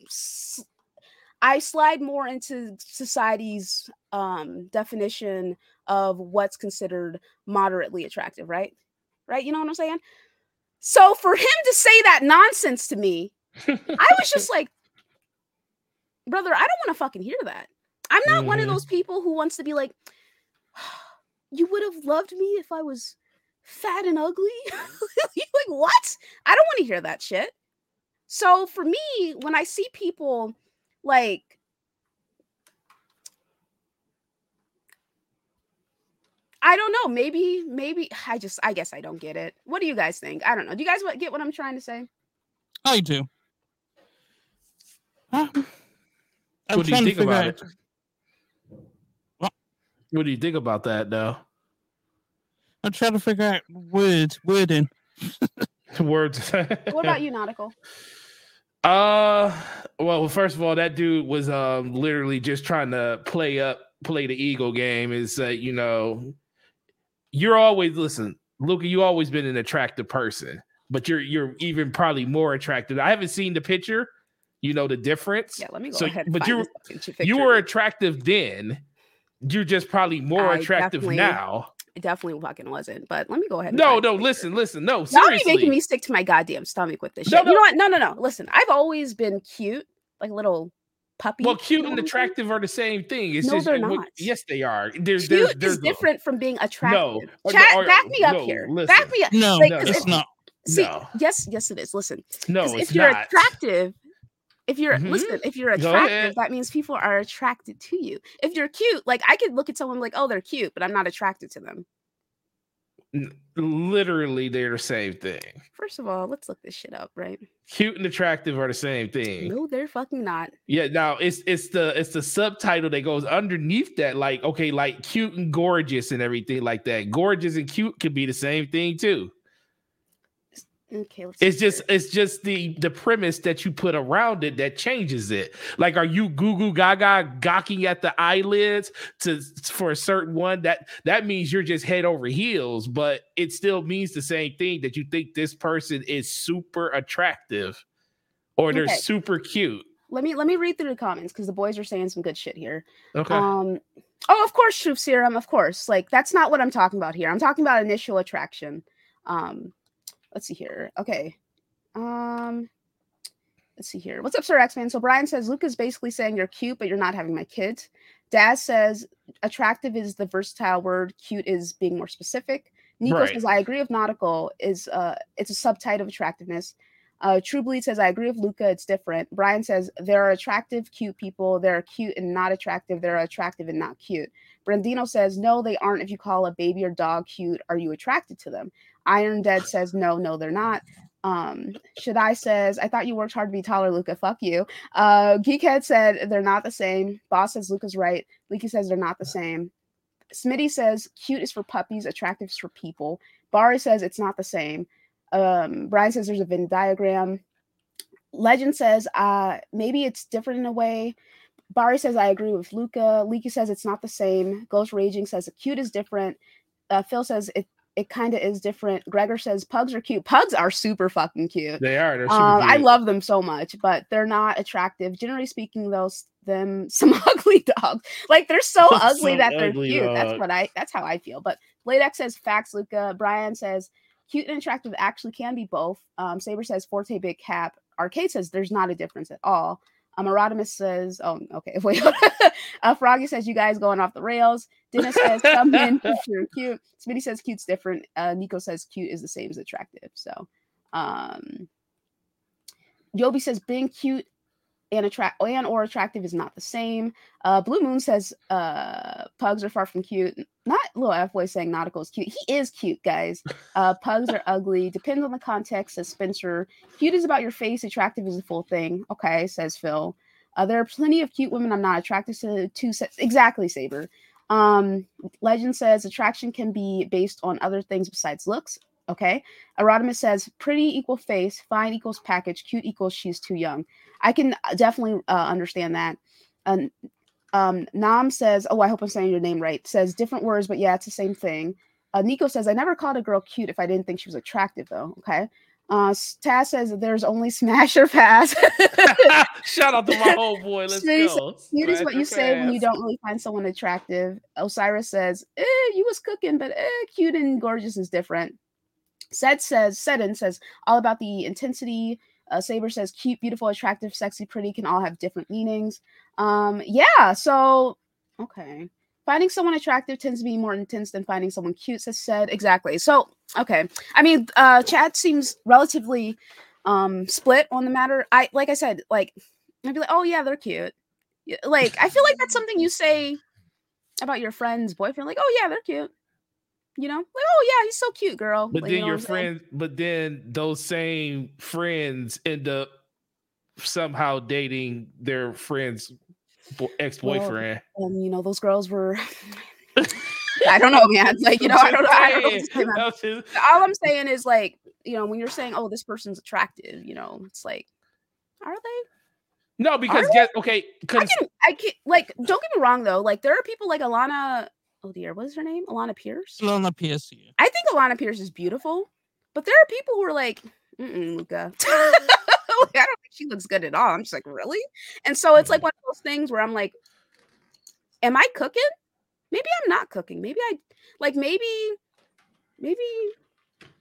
I slide more into society's um definition of what's considered moderately attractive, right? Right? You know what I'm saying? So for him to say that nonsense to me, I was just like, brother, I don't want to fucking hear that. I'm not one of Mhm. those people who wants to be like, you would have loved me if I was fat and ugly. Like, what? I don't want to hear that shit. So for me, when I see people like I don't know, maybe, maybe I just I guess I don't get it. What do you guys think? I don't know. Do you guys get what I'm trying to say? I do. Um, I'm What do you trying to think figure about out- it? What do you think about that, though? I'm trying to figure out words, wording. Words. What about you, Nautical? Uh, well, first of all, that dude was um literally just trying to play up, play the ego game. Is that you know, you're always listen, Luca. You always been an attractive person, but you're you're even probably more attractive. I haven't seen the picture. You know the difference. Yeah, let me go So, ahead. But you this you were attractive then. You're just probably more I attractive now. It definitely fucking wasn't. But let me go ahead. and No, no, listen, picture. listen, no, Seriously. Y'all be making me stick to my goddamn stomach with this No, shit. You no. know what? No, no, no. Listen, I've always been cute, like a little puppy. well, you cute know and what I'm saying? attractive are the same thing. It's No, just they're uh, what- not. yes, they are. There's, Cute there's, there's is different from being attractive. or- Chat, or- back me up no, here. listen. Back me up. No, Like, No, 'cause it's if- not. See, No. yes, yes, it is. Listen, no, it's if you're not. attractive, if you're Mhm. listen, if you're attractive, that means people are attracted to you. If you're cute, like I could look at someone like, oh, they're cute, but I'm not attracted to them. Literally, they're the same thing. First of all, let's look this shit up, right? Cute and attractive are the same thing. No, they're fucking not. Yeah, now it's it's the it's the subtitle that goes underneath that, like okay, like cute and gorgeous and everything like that. Gorgeous and cute could be the same thing too. Okay, It's just here. it's just the the premise that you put around it that changes it. Like, are you goo goo gaga gawking at the eyelids to for a certain one? That that means you're just head over heels, but it still means the same thing that you think this person is super attractive or they're Okay. super cute. let me let me read through the comments because the boys are saying some good shit here. Okay. Um, oh, of course, truth serum, of course. Like that's not what I'm talking about here. I'm talking about initial attraction. Um, let's see here. Okay. Um, let's see here. What's up, Sir X Man? So Brian says Luke is basically saying you're cute, but you're not having my kids. Daz says attractive is the versatile word. Cute is being more specific. Nico Right. says I agree with nautical is uh it's a subtype of attractiveness. Uh, True Bleed says, I agree with Luca. It's different. Brian says, there are attractive, cute people. There are cute and not attractive. There are attractive and not cute. Brandino says, no, they aren't. If you call a baby or dog cute, are you attracted to them? Iron Dead says, no, no, they're not. Um, Shaddai says, I thought you worked hard to be taller, Luca. Fuck you. Uh, Geekhead said, they're not the same. Boss says, Luca's right. Leaky says, they're not the same. Smitty says, cute is for puppies, attractive is for people. Bari says, it's not the same. Um, Brian says there's a Venn diagram. Legend says uh maybe it's different in a way. Bari says I agree with Luca. Leaky says it's not the same. Ghost Raging says the cute is different. Uh, Phil says it it kind of is different. Gregor says pugs are cute. Pugs are super fucking cute. they are. They're super Um, I love them so much, but they're not attractive. Generally speaking, though, them some ugly dogs. Like they're so ugly that they're ugly cute. That's what I. That's how I feel. But Latex says facts. Luca. Brian says cute and attractive actually can be both. Um, Saber says forte big cap. Arcade says there's not a difference at all. Um, Erodimus says, oh, okay, wait. uh, Froggy says, you guys going off the rails. Dennis says, come in, sure, cute. Smitty says, cute's different. Uh, Nico says, cute is the same as attractive. So, um, Yobi says, being cute and attract and or attractive is not the same. Uh, Blue Moon says, uh, pugs are far from cute. Not little F boy saying nautical is cute. He is cute, guys. Uh, pugs are ugly. Depends on the context, says Spencer. Cute is about your face. Attractive is the full thing. Okay, says Phil. Uh, there are plenty of cute women I'm not attracted to. to se- exactly, Saber. Um, Legend says attraction can be based on other things besides looks. Okay. Erodimus says pretty equal face, fine equals package, cute equals she's too young. I can uh, definitely uh, understand that. And um, Nam says, oh, I hope I'm saying your name right. Says different words, but yeah, it's the same thing. Uh, Nico says, I never called a girl cute if I didn't think she was attractive, though. Okay. Uh, Taz says there's only smash or pass. Shout out to my whole boy. Let's Smitty go. Cute is what you say when you don't really find someone attractive. Osiris says, eh, you was cooking, but eh, cute and gorgeous is different. Sed says, Sedin says, all about the intensity. Uh, Saber says, cute, beautiful, attractive, sexy, pretty can all have different meanings. Um, yeah, so, okay. Finding someone attractive tends to be more intense than finding someone cute, says said. Exactly. So, okay. I mean, uh, chat seems relatively um split on the matter. I, like I said, like, I'd be like, oh, yeah, they're cute. Like, I feel like that's something you say about your friend's boyfriend. Like, oh, yeah, they're cute. You know, like, oh, yeah, he's so cute, girl. But Like, you then know your friends, but then those same friends end up somehow dating their friend's bo- ex-boyfriend. And you know, those girls were. I don't know, man. Like, you know, I don't know. I don't know what to say, man. All I'm saying is, like, you know, when you're saying, "Oh, this person's attractive," you know, it's like, are they? No, because get okay, I can, I can, like, don't get me wrong though. Like, there are people like Alanah. Oh dear, what is her name? Alanah Pierce. Lona Pierce. Yeah. I think Alanah Pierce is beautiful, but there are people who are like, Mm-mm, Luca. I don't think she looks good at all. I'm just like, really? And so it's like one of those things where I'm like, am I cooking? Maybe I'm not cooking. Maybe I like maybe, maybe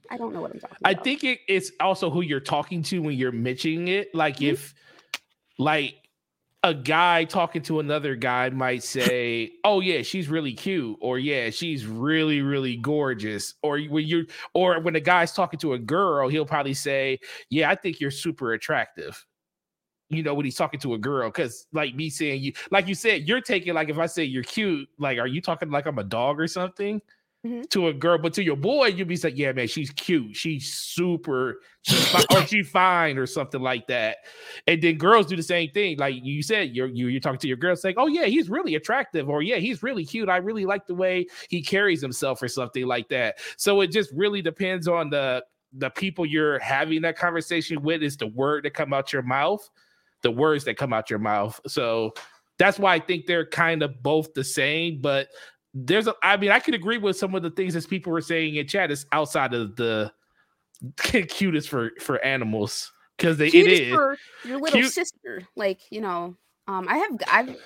I don't know what I'm talking I about. think it, it's also who you're talking to when you're mentioning it. Like Mhm. if, like, a guy talking to another guy might say, "Oh yeah, she's really cute," or "Yeah, she's really really gorgeous," or when you or when a guy's talking to a girl, he'll probably say, "Yeah, I think you're super attractive." You know, when he's talking to a girl, because like me saying you, like you said, you're taking like if I say you're cute, like are you talking like I'm a dog or something? Mhm. To a girl, but to your boy, you'd be like, yeah, man, she's cute. She's super, she's fi- or she fine or something like that. And then girls do the same thing. Like you said, you're you, you're talking to your girl saying, Oh, yeah, he's really attractive, or yeah, he's really cute. I really like the way he carries himself, or something like that. So it just really depends on the the people you're having that conversation with, is the word that come out your mouth, the words that come out your mouth. So that's why I think they're kind of both the same, but there's a I mean, I could agree with some of the things that people were saying in chat is outside of the cutest for for animals because they Cute it is is for your little Cute- sister. Like, you know, um, I have I've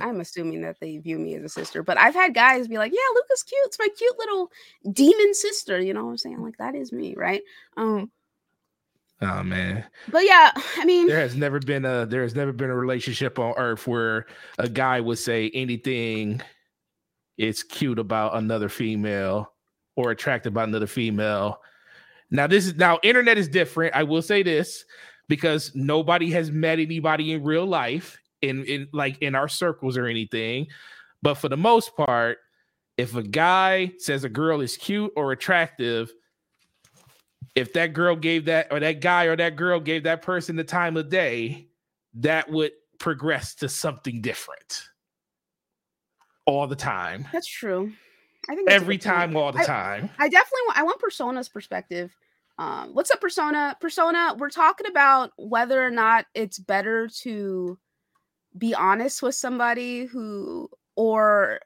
I'm assuming that they view me as a sister, but I've had guys be like, Yeah, Luca's cute. It's my cute little demon sister. You know what I'm saying? Like that is me, right? Um, oh man but yeah, I mean there has never been a there has never been a relationship on earth where a guy would say anything is cute about another female or attracted by another female. Now this is now internet is different. I will say this because nobody has met anybody in real life in in like in our circles or anything. But for the most part if a guy says a girl is cute or attractive if that girl gave that or that guy or that girl gave that person the time of day that would progress to something different all the time that's true. I think every good point. time all the I- time I definitely want I want Persona's perspective. Um, what's up, Persona? Persona, we're talking about whether or not it's better to be honest with somebody who or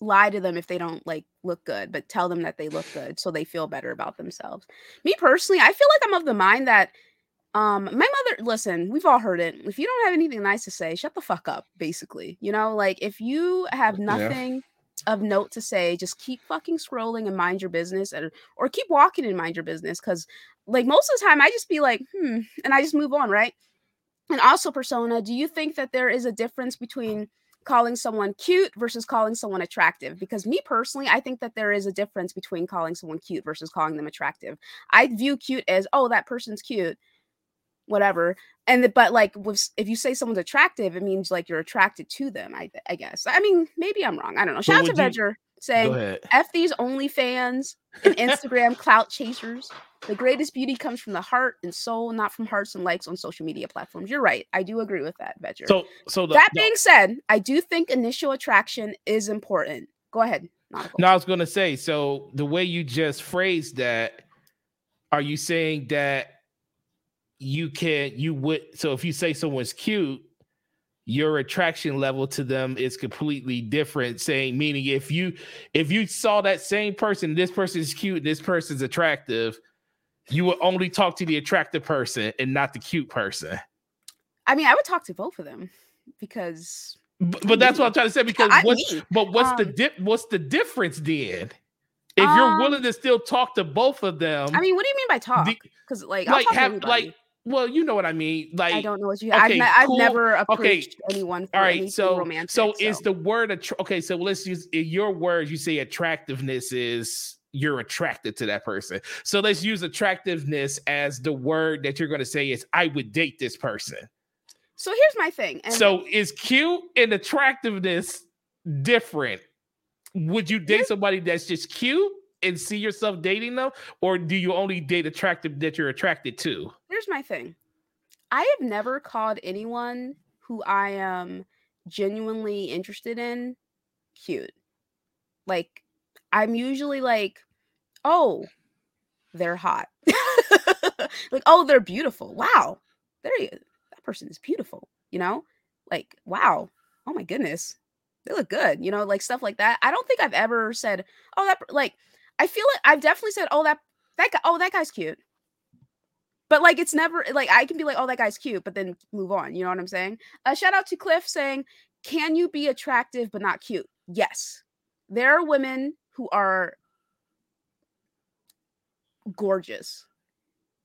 lie to them if they don't like look good, but tell them that they look good so they feel better about themselves. Me personally, I feel like I'm of the mind that um my mother listen, we've all heard it. If you don't have anything nice to say, shut the fuck up, basically. You know, like if you have Yeah. nothing of note to say, just keep fucking scrolling and mind your business and or keep walking and mind your business. Cause like most of the time I just be like, hmm, and I just move on, right? And also, persona, do you think that there is a difference between calling someone cute versus calling someone attractive? Because me personally, I think that there is a difference between calling someone cute versus calling them attractive. I view cute as, oh, that person's cute, whatever. And the, but like with, if you say someone's attractive, it means like you're attracted to them. I I guess. I mean, maybe I'm wrong. I don't know. Shout out to you- Vedger saying F these OnlyFans and Instagram clout chasers. The greatest beauty comes from the heart and soul, not from hearts and likes on social media platforms. You're right. I do agree with that, Vedger. so so the, that the- being said, I do think initial attraction is important. Go ahead, Nautical. No, I was gonna say, so the way you just phrased that, are you saying that you can you would so if you say someone's cute, your attraction level to them is completely different, saying meaning if you if you saw that same person, this person is cute, this person's attractive, you would only talk to the attractive person and not the cute person. I mean, I would talk to both of them because But, but that's what I'm trying to say because I what's me. but what's the Um, dip what's the difference then? If you're Um, willing to still talk to both of them, I mean, what do you mean by talk? Because like, like have like well, you know what I mean. Like I don't know what you. I've, okay, I've cool. never Okay, approached anyone for all right, so romantic. so is the word attr okay? So let's use in your words. You say attractiveness is you're attracted to that person. So let's use attractiveness as the word that you're going to say is I would date this person. so here's my thing. And So is cute and attractiveness different? Would you date somebody that's just cute and see yourself dating them, or do you only date attractive that you're attracted to? here's my thing. I have never called anyone who I am genuinely interested in cute. Like, I'm usually like, oh, they're hot. like, oh, they're beautiful. Wow. There you that person is beautiful, you know? Like, wow. Oh my goodness. They look good, you know, like stuff like that. I don't think I've ever said, oh, that like I feel like I've definitely said, oh, that that guy, oh, that guy's cute. But like it's never like I can be like, oh, that guy's cute, but then move on. You know what I'm saying? A shout out to Cliff saying, Can you be attractive but not cute? Yes. There are women who are gorgeous,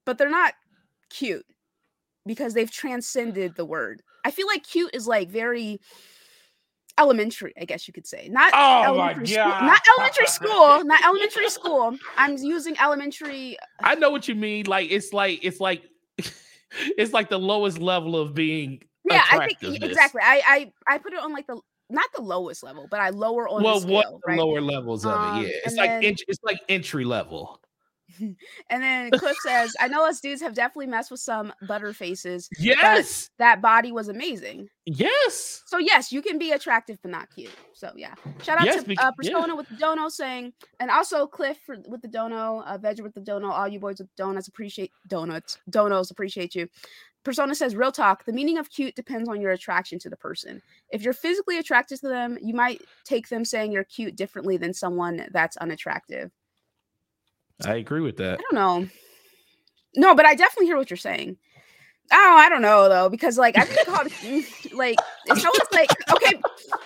but they're not cute. because they've transcended the word. I feel like cute is like very elementary, I guess you could say. Not Oh my elementary school, not elementary school, not elementary school. I'm using elementary I know what you mean. Like it's like it's like it's like the lowest level of being yeah, I think exactly. I I I put it on like the not the lowest level, but I lower on Well, the what scale, the right? lower levels of Um, it? Yeah, it's like then- it's like entry level. And then Cliff says, "I know us dudes have definitely messed with some butter faces. Yes, That body was amazing. yes. So yes, you can be attractive but not cute. So yeah, shout out Yes, to uh, yeah. Persona with the dono saying, and also Cliff for, with the dono, uh, Veg with the dono. All you boys with donuts appreciate donuts. Donos appreciate you. Persona says, real talk. The meaning of cute depends on your attraction to the person. If you're physically attracted to them, you might take them saying you're cute differently than someone that's unattractive. I agree with that. I don't know. No, but I definitely hear what you're saying. Oh, I don't know though, because like I've been called like if someone's like, okay,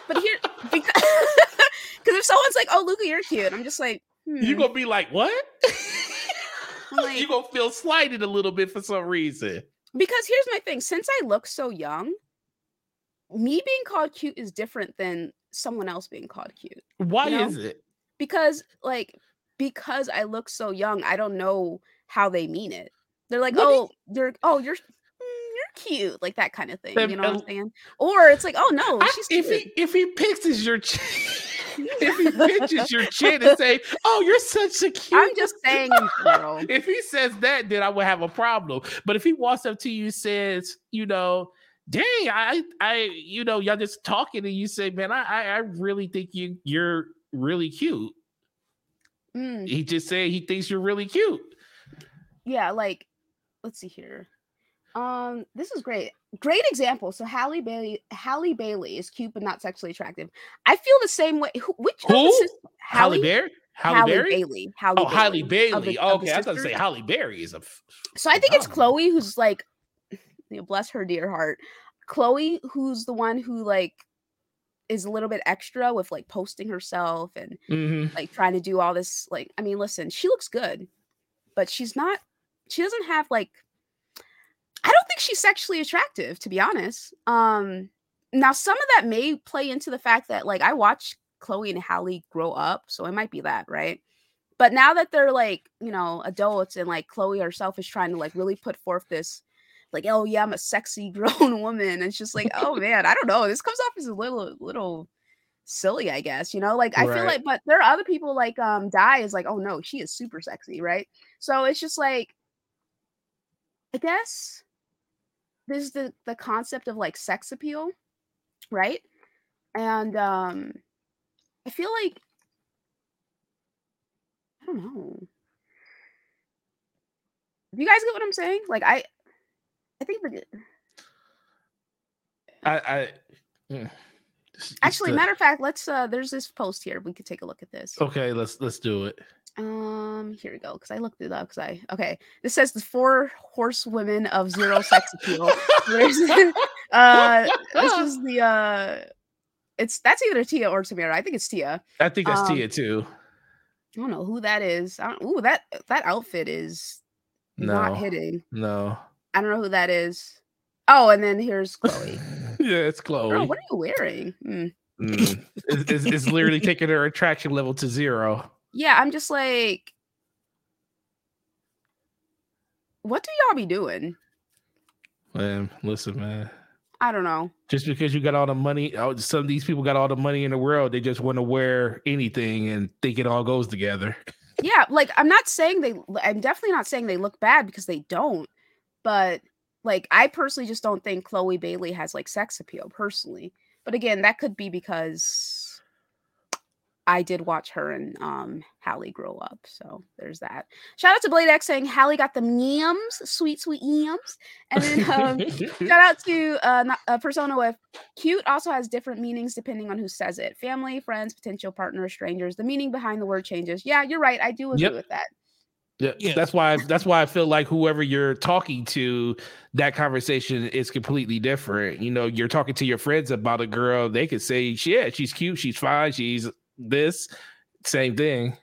but here because if someone's like, oh Luca, you're cute, I'm just like, You hmm. gonna be like what? Like- you gonna feel slighted a little bit for some reason. because here's my thing: since I look so young, me being called cute is different than someone else being called cute. Why You know? is it? Because like because I look so young, I don't know how they mean it. They're like, you- oh, you're oh you're mm, you're cute, like that kind of thing. You know what I'm saying? Or it's like, oh no, I- she's if he if he pictures your chin, if he pinches your chin and say, "Oh, you're such a cute," I'm just saying in if he says that, then I would have a problem. But if he walks up to you and says, you know, dang, I, I, you know, y'all just talking and you say, man, I, I, I really think you, you're really cute. Mm, He just said he thinks you're really cute. yeah, like let's see here. Um, this is great. Great example. So Halle Bailey, Halle Bailey is cute but not sexually attractive. I feel the same way. Who? Which of the sis- Halle Berry? Halle, Halle Berry? Bailey. Halle Oh, Halle of the- Bailey. okay, I was to say. Halle Berry is a. f- So I think it's. Chloe who's like, you know, bless her dear heart. Chloe, who's the one who like is a little bit extra with like posting herself and Mhm. like trying to do all this. Like, I mean, listen, she looks good, but she's not. She doesn't have like. I don't think she's sexually attractive, to be honest. Um, now some of that may play into the fact that like I watched Chloe and Halle grow up, so it might be that, right? But now that they're like, you know, adults and like Chloe herself is trying to like really put forth this, like, oh yeah, I'm a sexy grown woman. And it's just like, oh man, I don't know. This comes off as a little, little silly, I guess. You know, like I feel like, but there are other people like um Die is like, oh no, she is super sexy, right? So it's just like, I guess there's the the concept of like sex appeal, right? And um I feel like I don't know. Do you guys get what I'm saying? Like I I think the I, I mm, it's- it's actually the- matter of fact, let's uh there's this post here. We could take a look at this. Okay, let's let's do it. Um, here we go. Because I looked it up. Because I okay. This says the four horsewomen of zero sex appeal. There's uh, this is the uh, it's that's either Tia or Tamera. I think it's Tia. I think that's Um, Tia too. I don't know who that is. I don't, ooh, that that outfit is not hitting. no. I don't know who that is. Oh, and then here's Chloe. yeah, it's Chloe. Girl, what are you wearing? Hmm. Mm. it's, it's, it's literally taking her attraction level to zero. Yeah, I'm just like, what do y'all be doing? Man, listen, man. I don't know. Just because you got all the money, oh, some of these people got all the money in the world, they just want to wear anything and think it all goes together. Yeah, like I'm not saying they I'm definitely not saying they look bad because they don't, but like I personally just don't think Chloe Bailey has like sex appeal personally. But again, that could be because I did watch her and um Halle grow up. So there's that. Shout out to Blade X saying Halle got the yams, sweet, sweet yams. And then um Shout out to uh, not- uh, Persona with cute also has different meanings depending on who says it. Family, friends, potential partner, strangers. The meaning behind the word changes. Yeah, you're right. I do agree Yep. with that. Yeah, Yes. that's why that's why I feel like whoever you're talking to, that conversation is completely different. You know, you're talking to your friends about a girl, they could say, Yeah, she's cute, she's fine, she's this, same thing.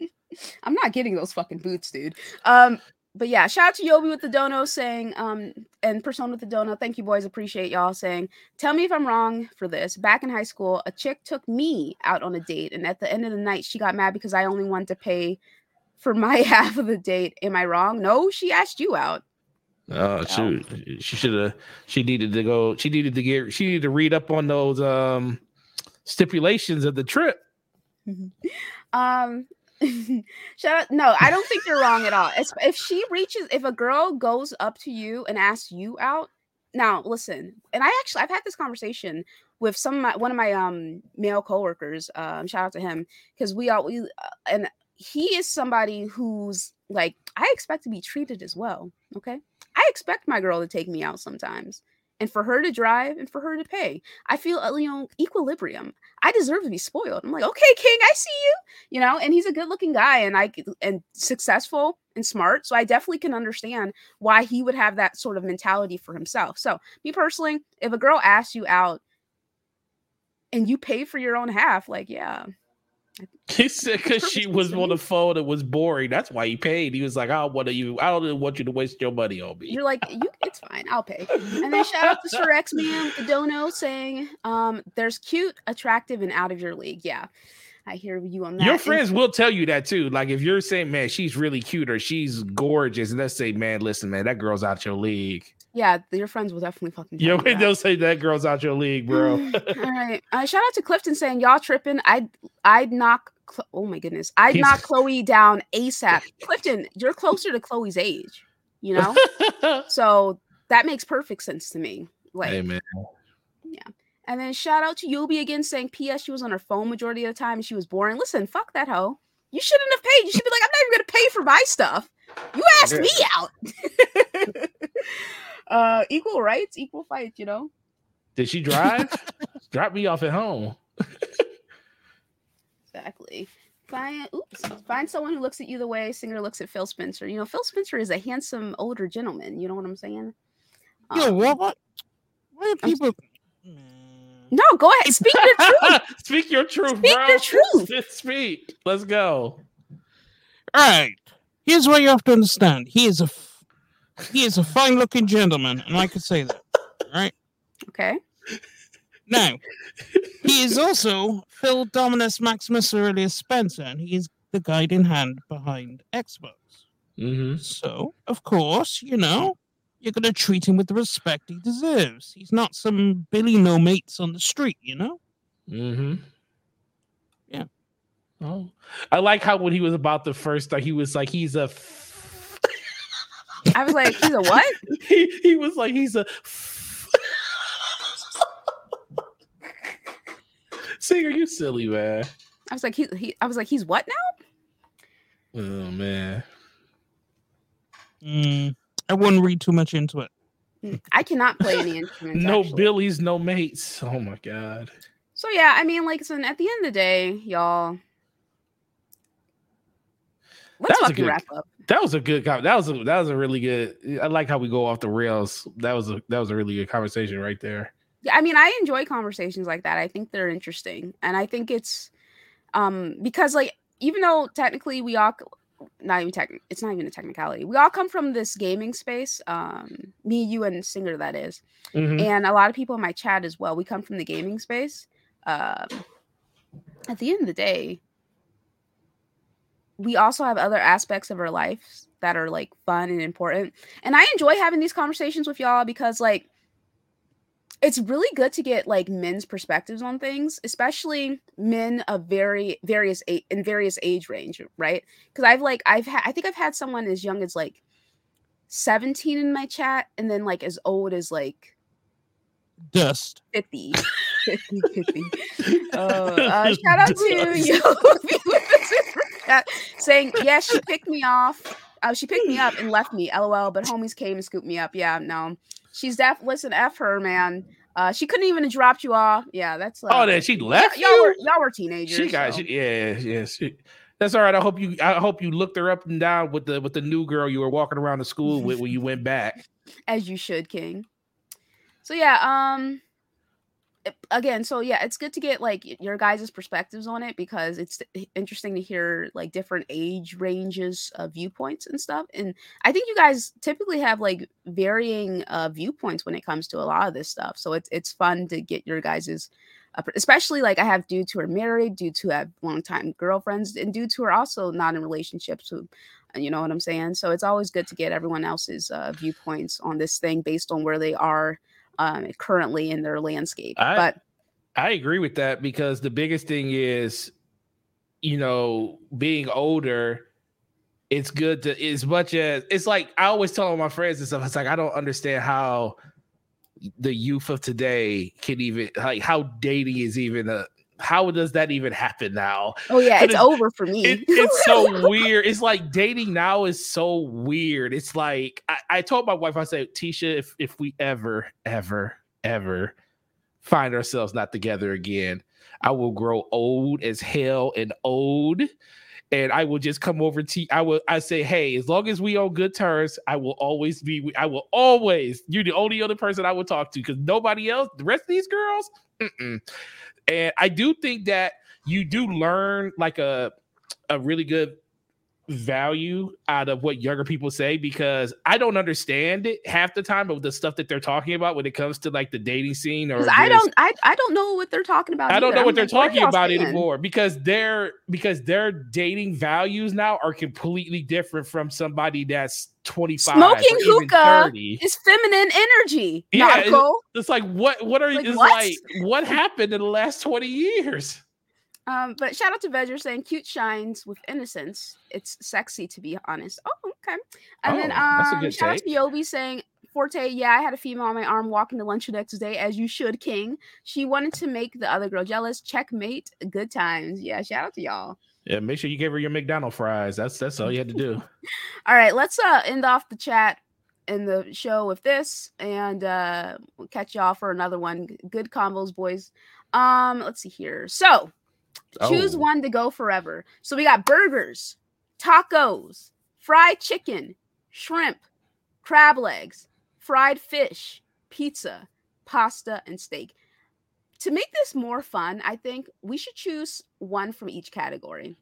I'm not getting those fucking boots, dude. Um, but yeah, shout out to Yobi with the dono saying, um, and Persona with the dono. Thank you, boys. Appreciate y'all saying. Tell me if I'm wrong for this. Back in high school, a chick took me out on a date, and at the end of the night, she got mad because I only wanted to pay for my half of the date. Am I wrong? No, she asked you out. Oh shoot, she should have. She needed to go. She needed to get. She needed to read up on those um stipulations of the trip. Um, shout out. No, I don't think you're wrong at all. It's, if she reaches, if a girl goes up to you and asks you out, now listen. And I actually, I've had this conversation with some of my one of my um male coworkers. Um, shout out to him because we all we uh, and he is somebody who's like I expect to be treated as well. Okay, I expect my girl to take me out sometimes. And for her to drive and for her to pay, I feel uh, you know equilibrium. I deserve to be spoiled. I'm like, okay, King, I see you, you know. And he's a good-looking guy, and I and successful and smart. So I definitely can understand why he would have that sort of mentality for himself. So me personally, if a girl asks you out and you pay for your own half, like yeah, He said because she was on the phone and was boring. That's why he paid. He was like, I don't want you. I don't want you to waste your money on me. you're like you. It's fine. I'll pay. And then shout out to Sir X Man the dono saying, um, "There's cute, attractive, and out of your league." Yeah, I hear you on that. Your And- friends will tell you that too. Like if you're saying, man, she's really cute or she's gorgeous, and let's say, man, listen, man, that girl's out your league. Yeah, your friends will definitely fucking. Tell Yo, you that. they'll say that girl's out your league, bro. All right. Uh, shout out to Clifton saying y'all tripping. I'd I'd knock. Cl- oh my goodness, I'd He's- knock Chloe down ASAP. Clifton, you're closer to Chloe's age, you know, so that makes perfect sense to me. Like, hey man, Yeah. and then shout out to Yobi again saying, "P.S. She was on her phone majority of the time and she was boring." Listen, fuck that hoe. You shouldn't have paid. You should be like, I'm not even gonna pay for my stuff. You asked me out. uh, equal rights, equal fights. You know. did she drive? Drop me off at home. Exactly. Find oops. Find someone who looks at you the way Singer looks at Phil Spencer. You know, Phil Spencer is a handsome older gentleman. You know what I'm saying? Yo, Um, what? What? Why are people? No, go ahead. Speak your truth. Speak your truth, Speak bro. your truth. Speak. Let's go. All right. Here's what you have to understand. He is a f- he is a fine-looking gentleman, and I could say that. Right? Okay. Now, he is also Phil Dominus Maximus Aurelius Spencer, and he is the guiding hand behind Xbox. Mm-hmm. So, of course, you know, you're going to treat him with the respect he deserves. He's not some Billy No Mates on the street, you know? Mm-hmm. Yeah. Oh, I like how when he was about the first start, he was like, he's a. f- I was like, he's a what? he, he was like, he's a. f- Singer, you silly man. I was like, he, he I was like, he's what now? Oh man. Mm, I wouldn't read too much into it. Mm, I cannot play any instruments. No actually. Billies, no mates. Oh my god. So yeah, I mean, like, listen, at the end of the day, y'all. Let's fucking good- wrap up. That was a good. That was a that was a really good. I like how we go off the rails. That was a that was a really good conversation right there. Yeah, I mean, I enjoy conversations like that. I think they're interesting, and I think it's um because like even though technically we all not even tech, it's not even a technicality. We all come from this gaming space. Um, me, you, and Singer, that is, Mhm. and a lot of people in my chat as well. We come from the gaming space. Um, at the end of the day, we also have other aspects of our lives that are like fun and important. And I enjoy having these conversations with y'all because like it's really good to get like men's perspectives on things, especially men of very various a- in various age range, right? Because I've like I've had I think I've had someone as young as like 17 in my chat and then like as old as like Dust. 50. 50, 50. Uh, uh, shout out to you saying, yeah, she picked me off. Uh, she picked me up and left me. LOL. But homies came and scooped me up. Yeah, no. She's def. Listen, F her, man. Uh, she couldn't even have dropped you off. Yeah, that's. Uh, Oh, that she left y- y'all were you? y'all were teenagers. She got so. she, yeah, yeah. She, that's all right. I hope you I hope you looked her up and down with the with the new girl you were walking around the school with when you went back. as you should, King. So yeah, um, again, so yeah, it's good to get like your guys' perspectives on it because it's interesting to hear like different age ranges of viewpoints and stuff. And I think you guys typically have like varying uh viewpoints when it comes to a lot of this stuff. So it's it's fun to get your guys' uh, especially like I have dudes who are married, dudes who have long time girlfriends, and dudes who are also not in relationships who you know what I'm saying? So it's always good to get everyone else's uh, viewpoints on this thing based on where they are um, currently in their landscape. I- but I agree with that because the biggest thing is, you know, being older. It's good to as much as it's like I always tell all my friends and stuff. It's like I don't understand how the youth of today can even like how dating is even a how does that even happen now? oh yeah, it's it's- over for me. It, it's so weird. It's like dating now is so weird. It's like I, I told my wife, I said, Tisha, if if we ever, ever, ever find ourselves not together again, I will grow old as hell and old. And I will just come over to I will I say, hey, as long as we on good terms, I will always be I will always you're the only other person I will talk to because nobody else, the rest of these girls, mm-mm. And I do think that you do learn like a a really good value out of what younger people say because I don't understand it half the time of the stuff that they're talking about when it comes to like the dating scene or I don't, I, I don't know what they're talking about. I don't know I'm what they're like, what are talking about saying? anymore because their because their dating values now are completely different from somebody that's 25 Smoking hookah 30. It's feminine energy. Yeah, it's- It's like what what are Like, it's what? like what happened in the last 20 years? Um, but shout out to Vedger saying cute shines with innocence. It's sexy to be honest. Oh, okay. And then Oh, a um shout out to take. Yobi saying Forte, yeah, I had a female on my arm walking to lunch the next day, as you should, King. She wanted to make the other girl jealous. Checkmate. Good times. Yeah, shout out to y'all. Yeah, make sure you gave her your McDonald fries. That's that's all you had to do. All right, let's uh end off the chat in the show with this, and uh we'll catch y'all for another one. Good combos, boys. Um, let's see here. So choose Oh. one to go forever. So we got burgers, tacos, fried chicken, shrimp, crab legs, fried fish, pizza, pasta, and steak. To make this more fun, I think we should choose one from each category.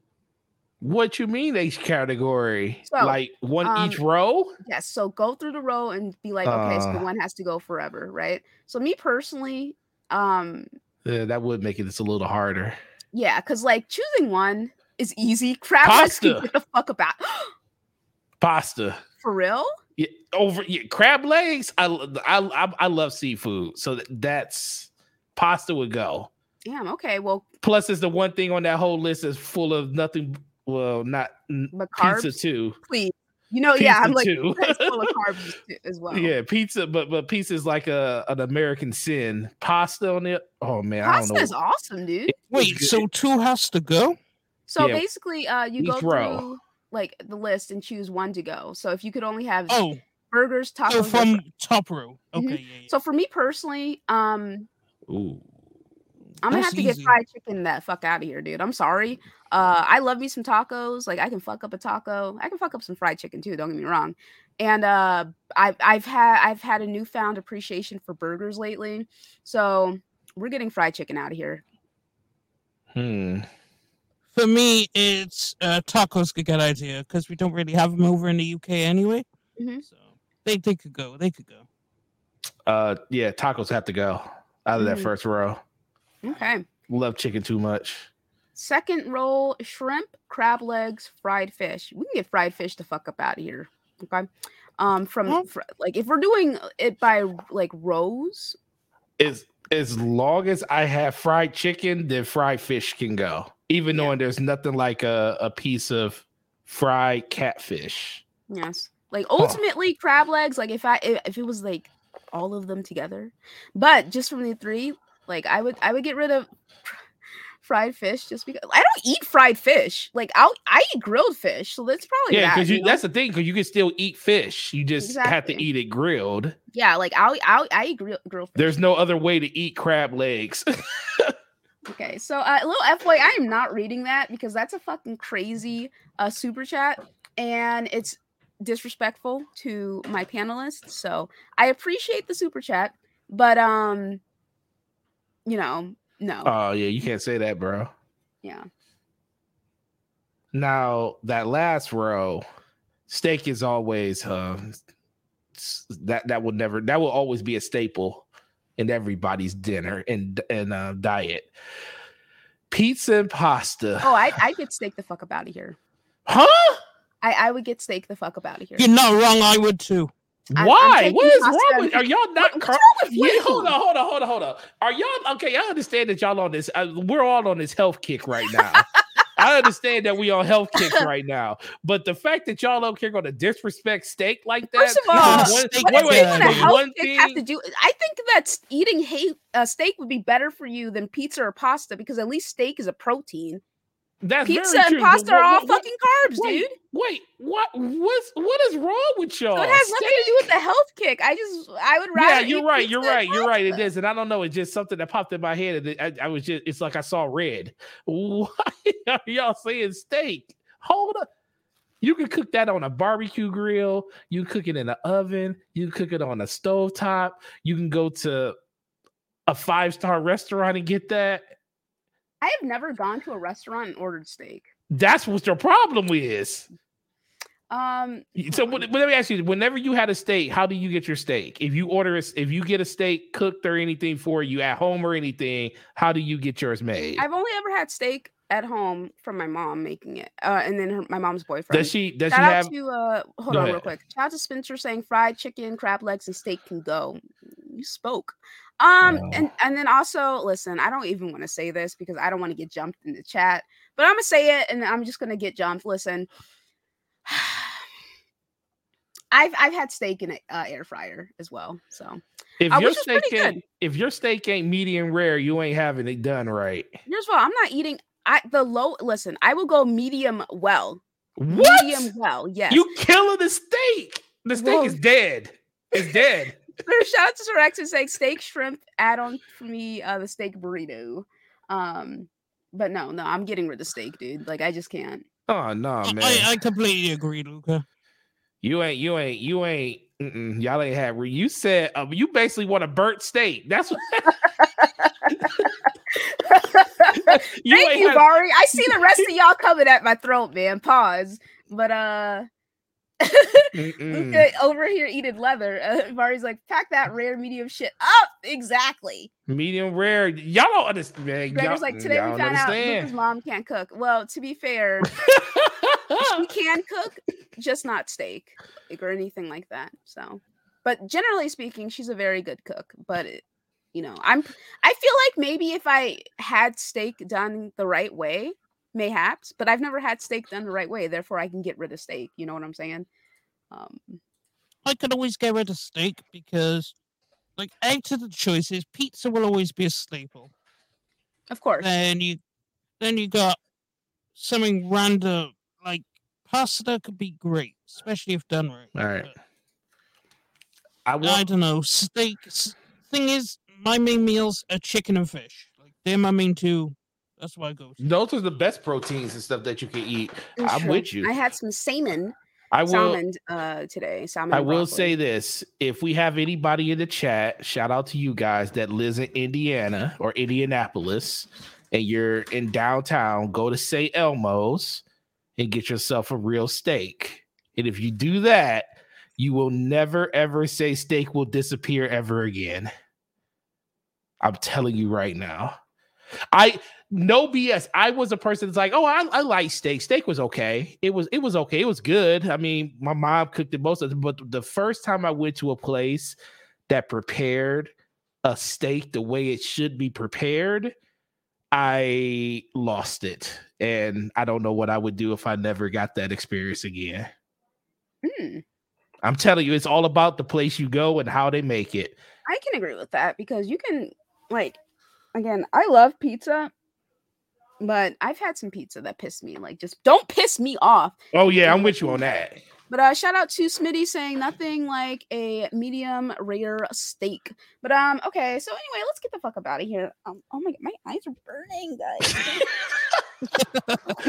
What you mean each category? So, like one each um, row? Yes. So go through the row and be like, okay, so Uh. one has to go forever, right? So me personally, um, Yeah, that would make it just a little harder. yeah, because like choosing one is easy. Crab legs Pasta. get the fuck about. Pasta. For real? Yeah, over yeah, crab legs. I, I I I love seafood, so th- that's pasta would go. Damn. Okay. Well, Plus, it's the one thing on that whole list is full of nothing. Well, not n- but pizza too. please. You know, yeah, I'm Pizza like too. full of carbs as well. Yeah, pizza, but but pizza is like a an American sin. Pasta on it. Oh man, I Pasta don't know. is awesome, dude. Wait, so two has to go? So Yeah, basically, uh, you go each row. through like the list and choose one to go. So if you could only have Oh, burgers, tacos, so from top row. Okay, Mhm. yeah, yeah. So for me personally, um, Ooh. I'm gonna That's have to get fried chicken that fuck out of here, dude. I'm sorry. Uh, I love me some tacos. Like I can fuck up a taco. I can fuck up some fried chicken too. Don't get me wrong. And uh, I've I've had I've had a newfound appreciation for burgers lately. So we're getting fried chicken out of here. Hmm. For me, it's uh, tacos. A good idea because we don't really have them over in the UK anyway. Mhm. So they they could go. They could go. Uh, yeah, tacos have to go out of that Mm. first row. Okay. Love chicken too much. Second roll: shrimp, crab legs, fried fish. We can get fried fish to fuck up out of here. Okay. Um, from fr- like if we're doing it by like rows, As as long as I have fried chicken, then fried fish can go. Even Yeah. knowing there's nothing like a, a piece of fried catfish. Yes. Like ultimately crab legs, like if I if, if it was like all of them together. But just from the three, like I would I would get rid of fried fish just because I don't eat fried fish. Like I'll I eat grilled fish. So that's probably Yeah, that, because you you, know? that's the thing, because you can still eat fish. You just have to eat it grilled. yeah, like I'll I'll I eat grill, grilled fish. There's no other way to eat crab legs. Okay, so uh, a little FYI, I am not reading that because that's a fucking crazy uh, super chat, and it's disrespectful to my panelists. So I appreciate the super chat, but um, you know, no. Oh yeah, you can't say that, bro. yeah. Now that last row, steak is always uh that that will never that will always be a staple in everybody's dinner and and uh, diet. Pizza and pasta. Oh, I I get steak the fuck up out of here. Huh? I I would get steak the fuck up out of here. You're not wrong. I would too. I'm- I'm Why? what is wrong with? Are y'all not? What- car- what's Wait, you? hold on, hold on, hold on, hold on. Are y'all okay? I understand that y'all on this. Uh, we're all on this health kick right now. I understand that we on health kicks right now, but the fact that y'all don't care going to disrespect steak like that. First of all, one, steak, what wait, does wait, wait, health one kick have to do? I think that eating hate uh, steak would be better for you than pizza or pasta because at least steak is a protein. That's Pizza and pasta are all fucking carbs, wait, dude. Wait, what? What's what is wrong with y'all? So it has nothing to do with the health kick. I just I would rather. Yeah, you're right. You're right. You're right. It is, and I don't know. It's just something that popped in my head, and I, I was just. It's like I saw red. Why are y'all saying steak? Hold up. You can cook that on a barbecue grill. You cook it in an oven. You cook it on a stove top. You can go to a five star restaurant and get that. I have never gone to a restaurant and ordered steak. That's what your problem is. Um, So when- let me ask you: Whenever you had a steak, how do you get your steak? If you order, a, if you get a steak cooked or anything for you at home or anything, how do you get yours made? I've only ever had steak at home from my mom making it, uh, and then her, my mom's boyfriend. Does she? Does Shout she out have? to uh, hold Go on real quick. Shout out to Spencer saying fried chicken, crab legs, and steak can go. You spoke. Um, Oh. and and then also listen, I don't even want to say this because I don't want to get jumped in the chat, but I'm gonna say it, and I'm just gonna get jumped. Listen, I've I've had steak in an uh, air fryer as well, so If uh, your steak ain't, if your steak ain't medium rare, you ain't having it done right. here's what I'm not eating. I the low. Listen, I will go medium well. What? Medium well, yes. You killing the steak? The steak Whoa. is dead. It's dead. Shout out to Sir X Man saying steak shrimp add on for me uh the steak burrito. Um but no, no, I'm getting rid of steak, dude. Like I just can't. Oh no, man! I, I completely agree, Luca. you ain't, you ain't, you ain't. Mm-mm, y'all ain't have. You said um, you basically want a burnt steak. That's what. you Thank ain't you, had- Bari. I see the rest of y'all coming at my throat, man. Pause. But uh. Luca over here eating leather. Uh, Bari's like, pack that rare medium shit up. Exactly. medium rare. Y'all don't understand. Gregor's like, today y'all we found out Luca's mom can't cook. Well, to be fair, she can cook, just not steak like, or anything like that. So, but generally speaking, she's a very good cook. But it, you know, I'm I feel like maybe if I had steak done the right way, mayhaps, but I've never had steak done the right way. Therefore, I can get rid of steak. You know what I'm saying? Um, I could always get rid of steak because, like, out of the choices, pizza will always be a staple. of course. Then you, then you got something random like pasta could be great, especially if done right. All right. but I I don't know. Steak. Thing is, my main meals are chicken and fish. Like they're my main two. That's what I go. Those are the best proteins and stuff that you can eat. It's I'm true. with you. I had some salmon, I will. salmon uh, today. Salmon. I will broccoli. say this: if we have anybody in the chat, shout out to you guys that lives in Indiana or Indianapolis, and you're in downtown, go to St. Elmo's and get yourself a real steak. And if you do that, you will never ever say steak will disappear ever again. I'm telling you right now. I no BS. I was a person that's like, oh, I, I like steak. Steak was okay. It was it was okay. It was good. I mean, my mom cooked it most of it, but the first time I went to a place that prepared a steak the way it should be prepared, I lost it. And I don't know what I would do if I never got that experience again. Hmm. I'm telling you, it's all about the place you go and how they make it. I can agree with that because you can like again, I love pizza, but I've had some pizza that pissed me like just don't piss me off. Oh yeah, I'm with you on that. But uh shout out to Smitty saying nothing like a medium rare steak. But um okay, so anyway, let's get the fuck up out of here. Um oh my god, my eyes are burning, guys.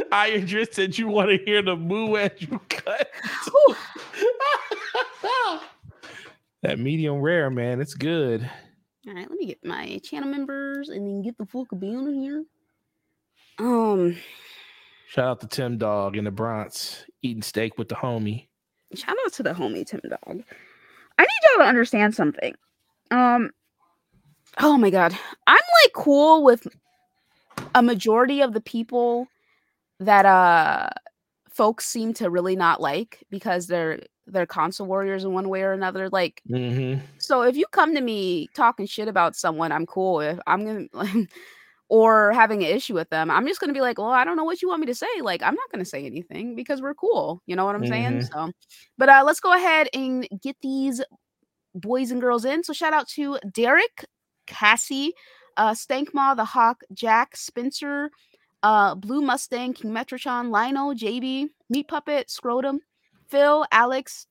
I just said you want to hear the moo as you cut. That medium rare, man, it's good. All right, let me get my channel members and then get the fuck in here. Um, Shout out to Tim Dog in the Bronx eating steak with the homie. shout out to the homie Tim Dog. I need y'all to understand something. Um, oh my god, I'm like cool with a majority of the people that uh folks seem to really not like because they're they're console warriors in one way or another. Like, Mm-hmm. so if you come to me talking shit about someone, I'm cool. If I'm gonna or having an issue with them, I'm just gonna be like, well, I don't know what you want me to say. Like, I'm not gonna say anything because we're cool. You know what I'm saying? So, but uh, let's go ahead and get these boys and girls in. So shout out to Derek, Cassie, uh, Stankmaw, the Hawk, Jack, Spencer, uh, Blue Mustang, King Metrotron, Lino, JB, Meat Puppet, Scrotum, Phil, Alex,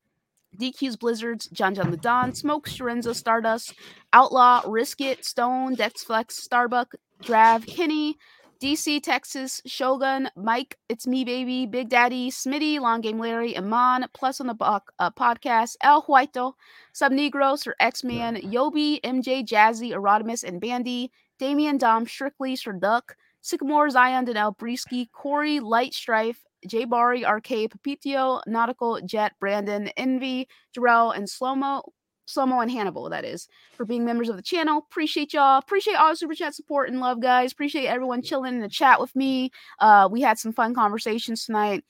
DQ's Blizzards, John John the Don, Smoke, Sharenza, Stardust, Outlaw, Risk It, Stone, Dexflex, Starbuck, Drav, Kenny, DC, Texas, Shogun, Mike, It's Me Baby, Big Daddy, Smitty, Long Game Larry, Iman, Plus on the Buck uh, podcast, El Huito, Sub Negros or X Man, Yobi, MJ, Jazzy, Erodimus, and Bandy, Damian, Dom, Strictly, Sir Duck, Sycamore, Zion, Danelle, Brisky, Corey, Light Strife, J Bari, RK, Papitio, Nautical, Jet, Brandon, Envy, Jarrell, and Slomo. Slomo and Hannibal, that is, for being members of the channel. Appreciate y'all. Appreciate all the super chat support and love, guys. Appreciate everyone chilling in the chat with me. Uh, we had some fun conversations tonight,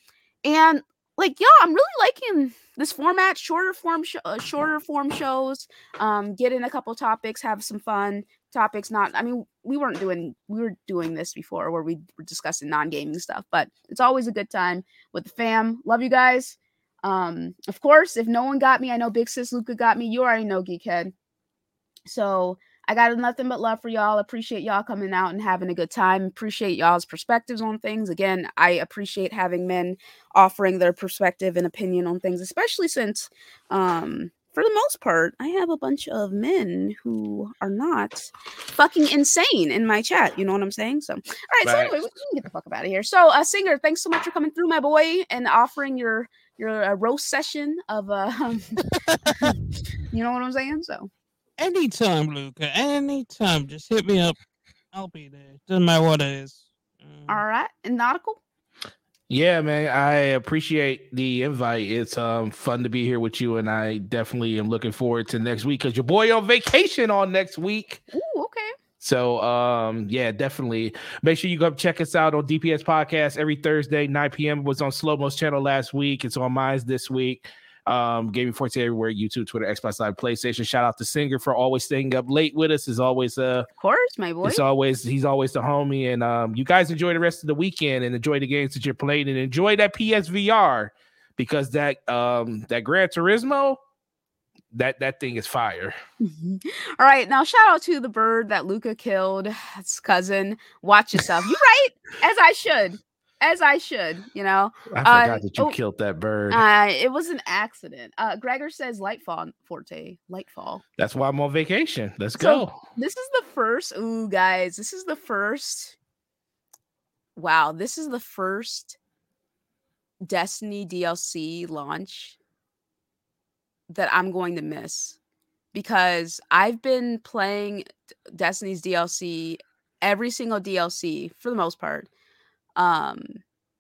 and like, y'all, I'm really liking this format. Shorter form, sh- uh, shorter form shows. Um, get in a couple topics, have some fun topics. Not, I mean, we weren't doing we were doing this before where we were discussing non gaming stuff, but it's always a good time with the fam. Love you guys. Um, of course, if no one got me, I know Big Sis Luca got me. You already know Geekhead. So I got nothing but love for y'all. Appreciate y'all coming out and having a good time. Appreciate y'all's perspectives on things. Again, I appreciate having men offering their perspective and opinion on things, especially since um for the most part, I have a bunch of men who are not fucking insane in my chat. You know what I'm saying? So, all right. So anyway, we can get the fuck up out of here. So, uh, singer, thanks so much for coming through, my boy, and offering your your uh, roast session of uh, you know what I'm saying? So, Anytime, Luca. Anytime. Just hit me up. I'll be there. Doesn't matter what it is. Mm. all right, and nautical. Yeah, man, I appreciate the invite. It's um fun to be here with you, and I definitely am looking forward to next week because your boy on vacation on next week. Ooh, okay. So um yeah, definitely make sure you go check us out on DPS podcast every Thursday, 9 p.m. was on Slow Mo's channel last week. It's on mine this week. Um, Gaming Forte everywhere, YouTube, Twitter, Xbox Live, PlayStation. Shout out to Singer for always staying up late with us. Is always uh Of course, my boy. it's always he's always the homie. And um, you guys enjoy the rest of the weekend and enjoy the games that you're playing and enjoy that PSVR because that um that Gran Turismo, that that thing is fire. All right, now shout out to the bird that Luca killed. His cousin. Watch yourself. You right, as I should, as I should. You know, I Uh, forgot that you oh, killed that bird. uh, it was an accident. Uh, Gregor says Lightfall Forte, Lightfall. That's why I'm on vacation. Let's So- go. This is the first. Ooh, guys, this is the first. Wow, this is the first Destiny DLC launch that I'm going to miss because I've been playing Destiny's DLC every single DLC for the most part um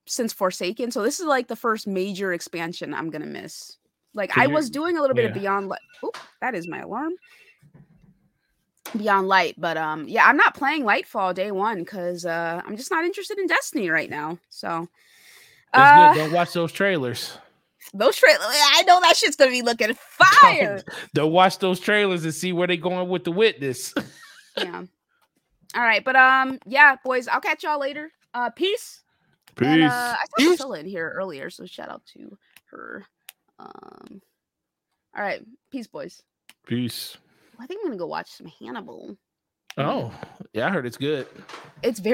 since Forsaken. So this is like the first major expansion I'm to miss. Like So I you're- was doing a little bit of. Beyond Light. Oh, that is my alarm. Beyond Light, but um yeah, I'm not playing Lightfall day 1 cuz uh I'm just not interested in Destiny right now. So uh, good. Don't watch those trailers. those trailers, I know that shit's gonna be looking fire. Don't watch those trailers and see where they're going with the witness. yeah. All right, but um, yeah, boys, I'll catch y'all later. Uh, peace. And, uh, I saw Peace. Priscilla in here earlier, so shout out to her. Um, all right, peace, boys. Peace. I think I'm gonna go watch some Hannibal. Oh, yeah, I heard it's good. It's very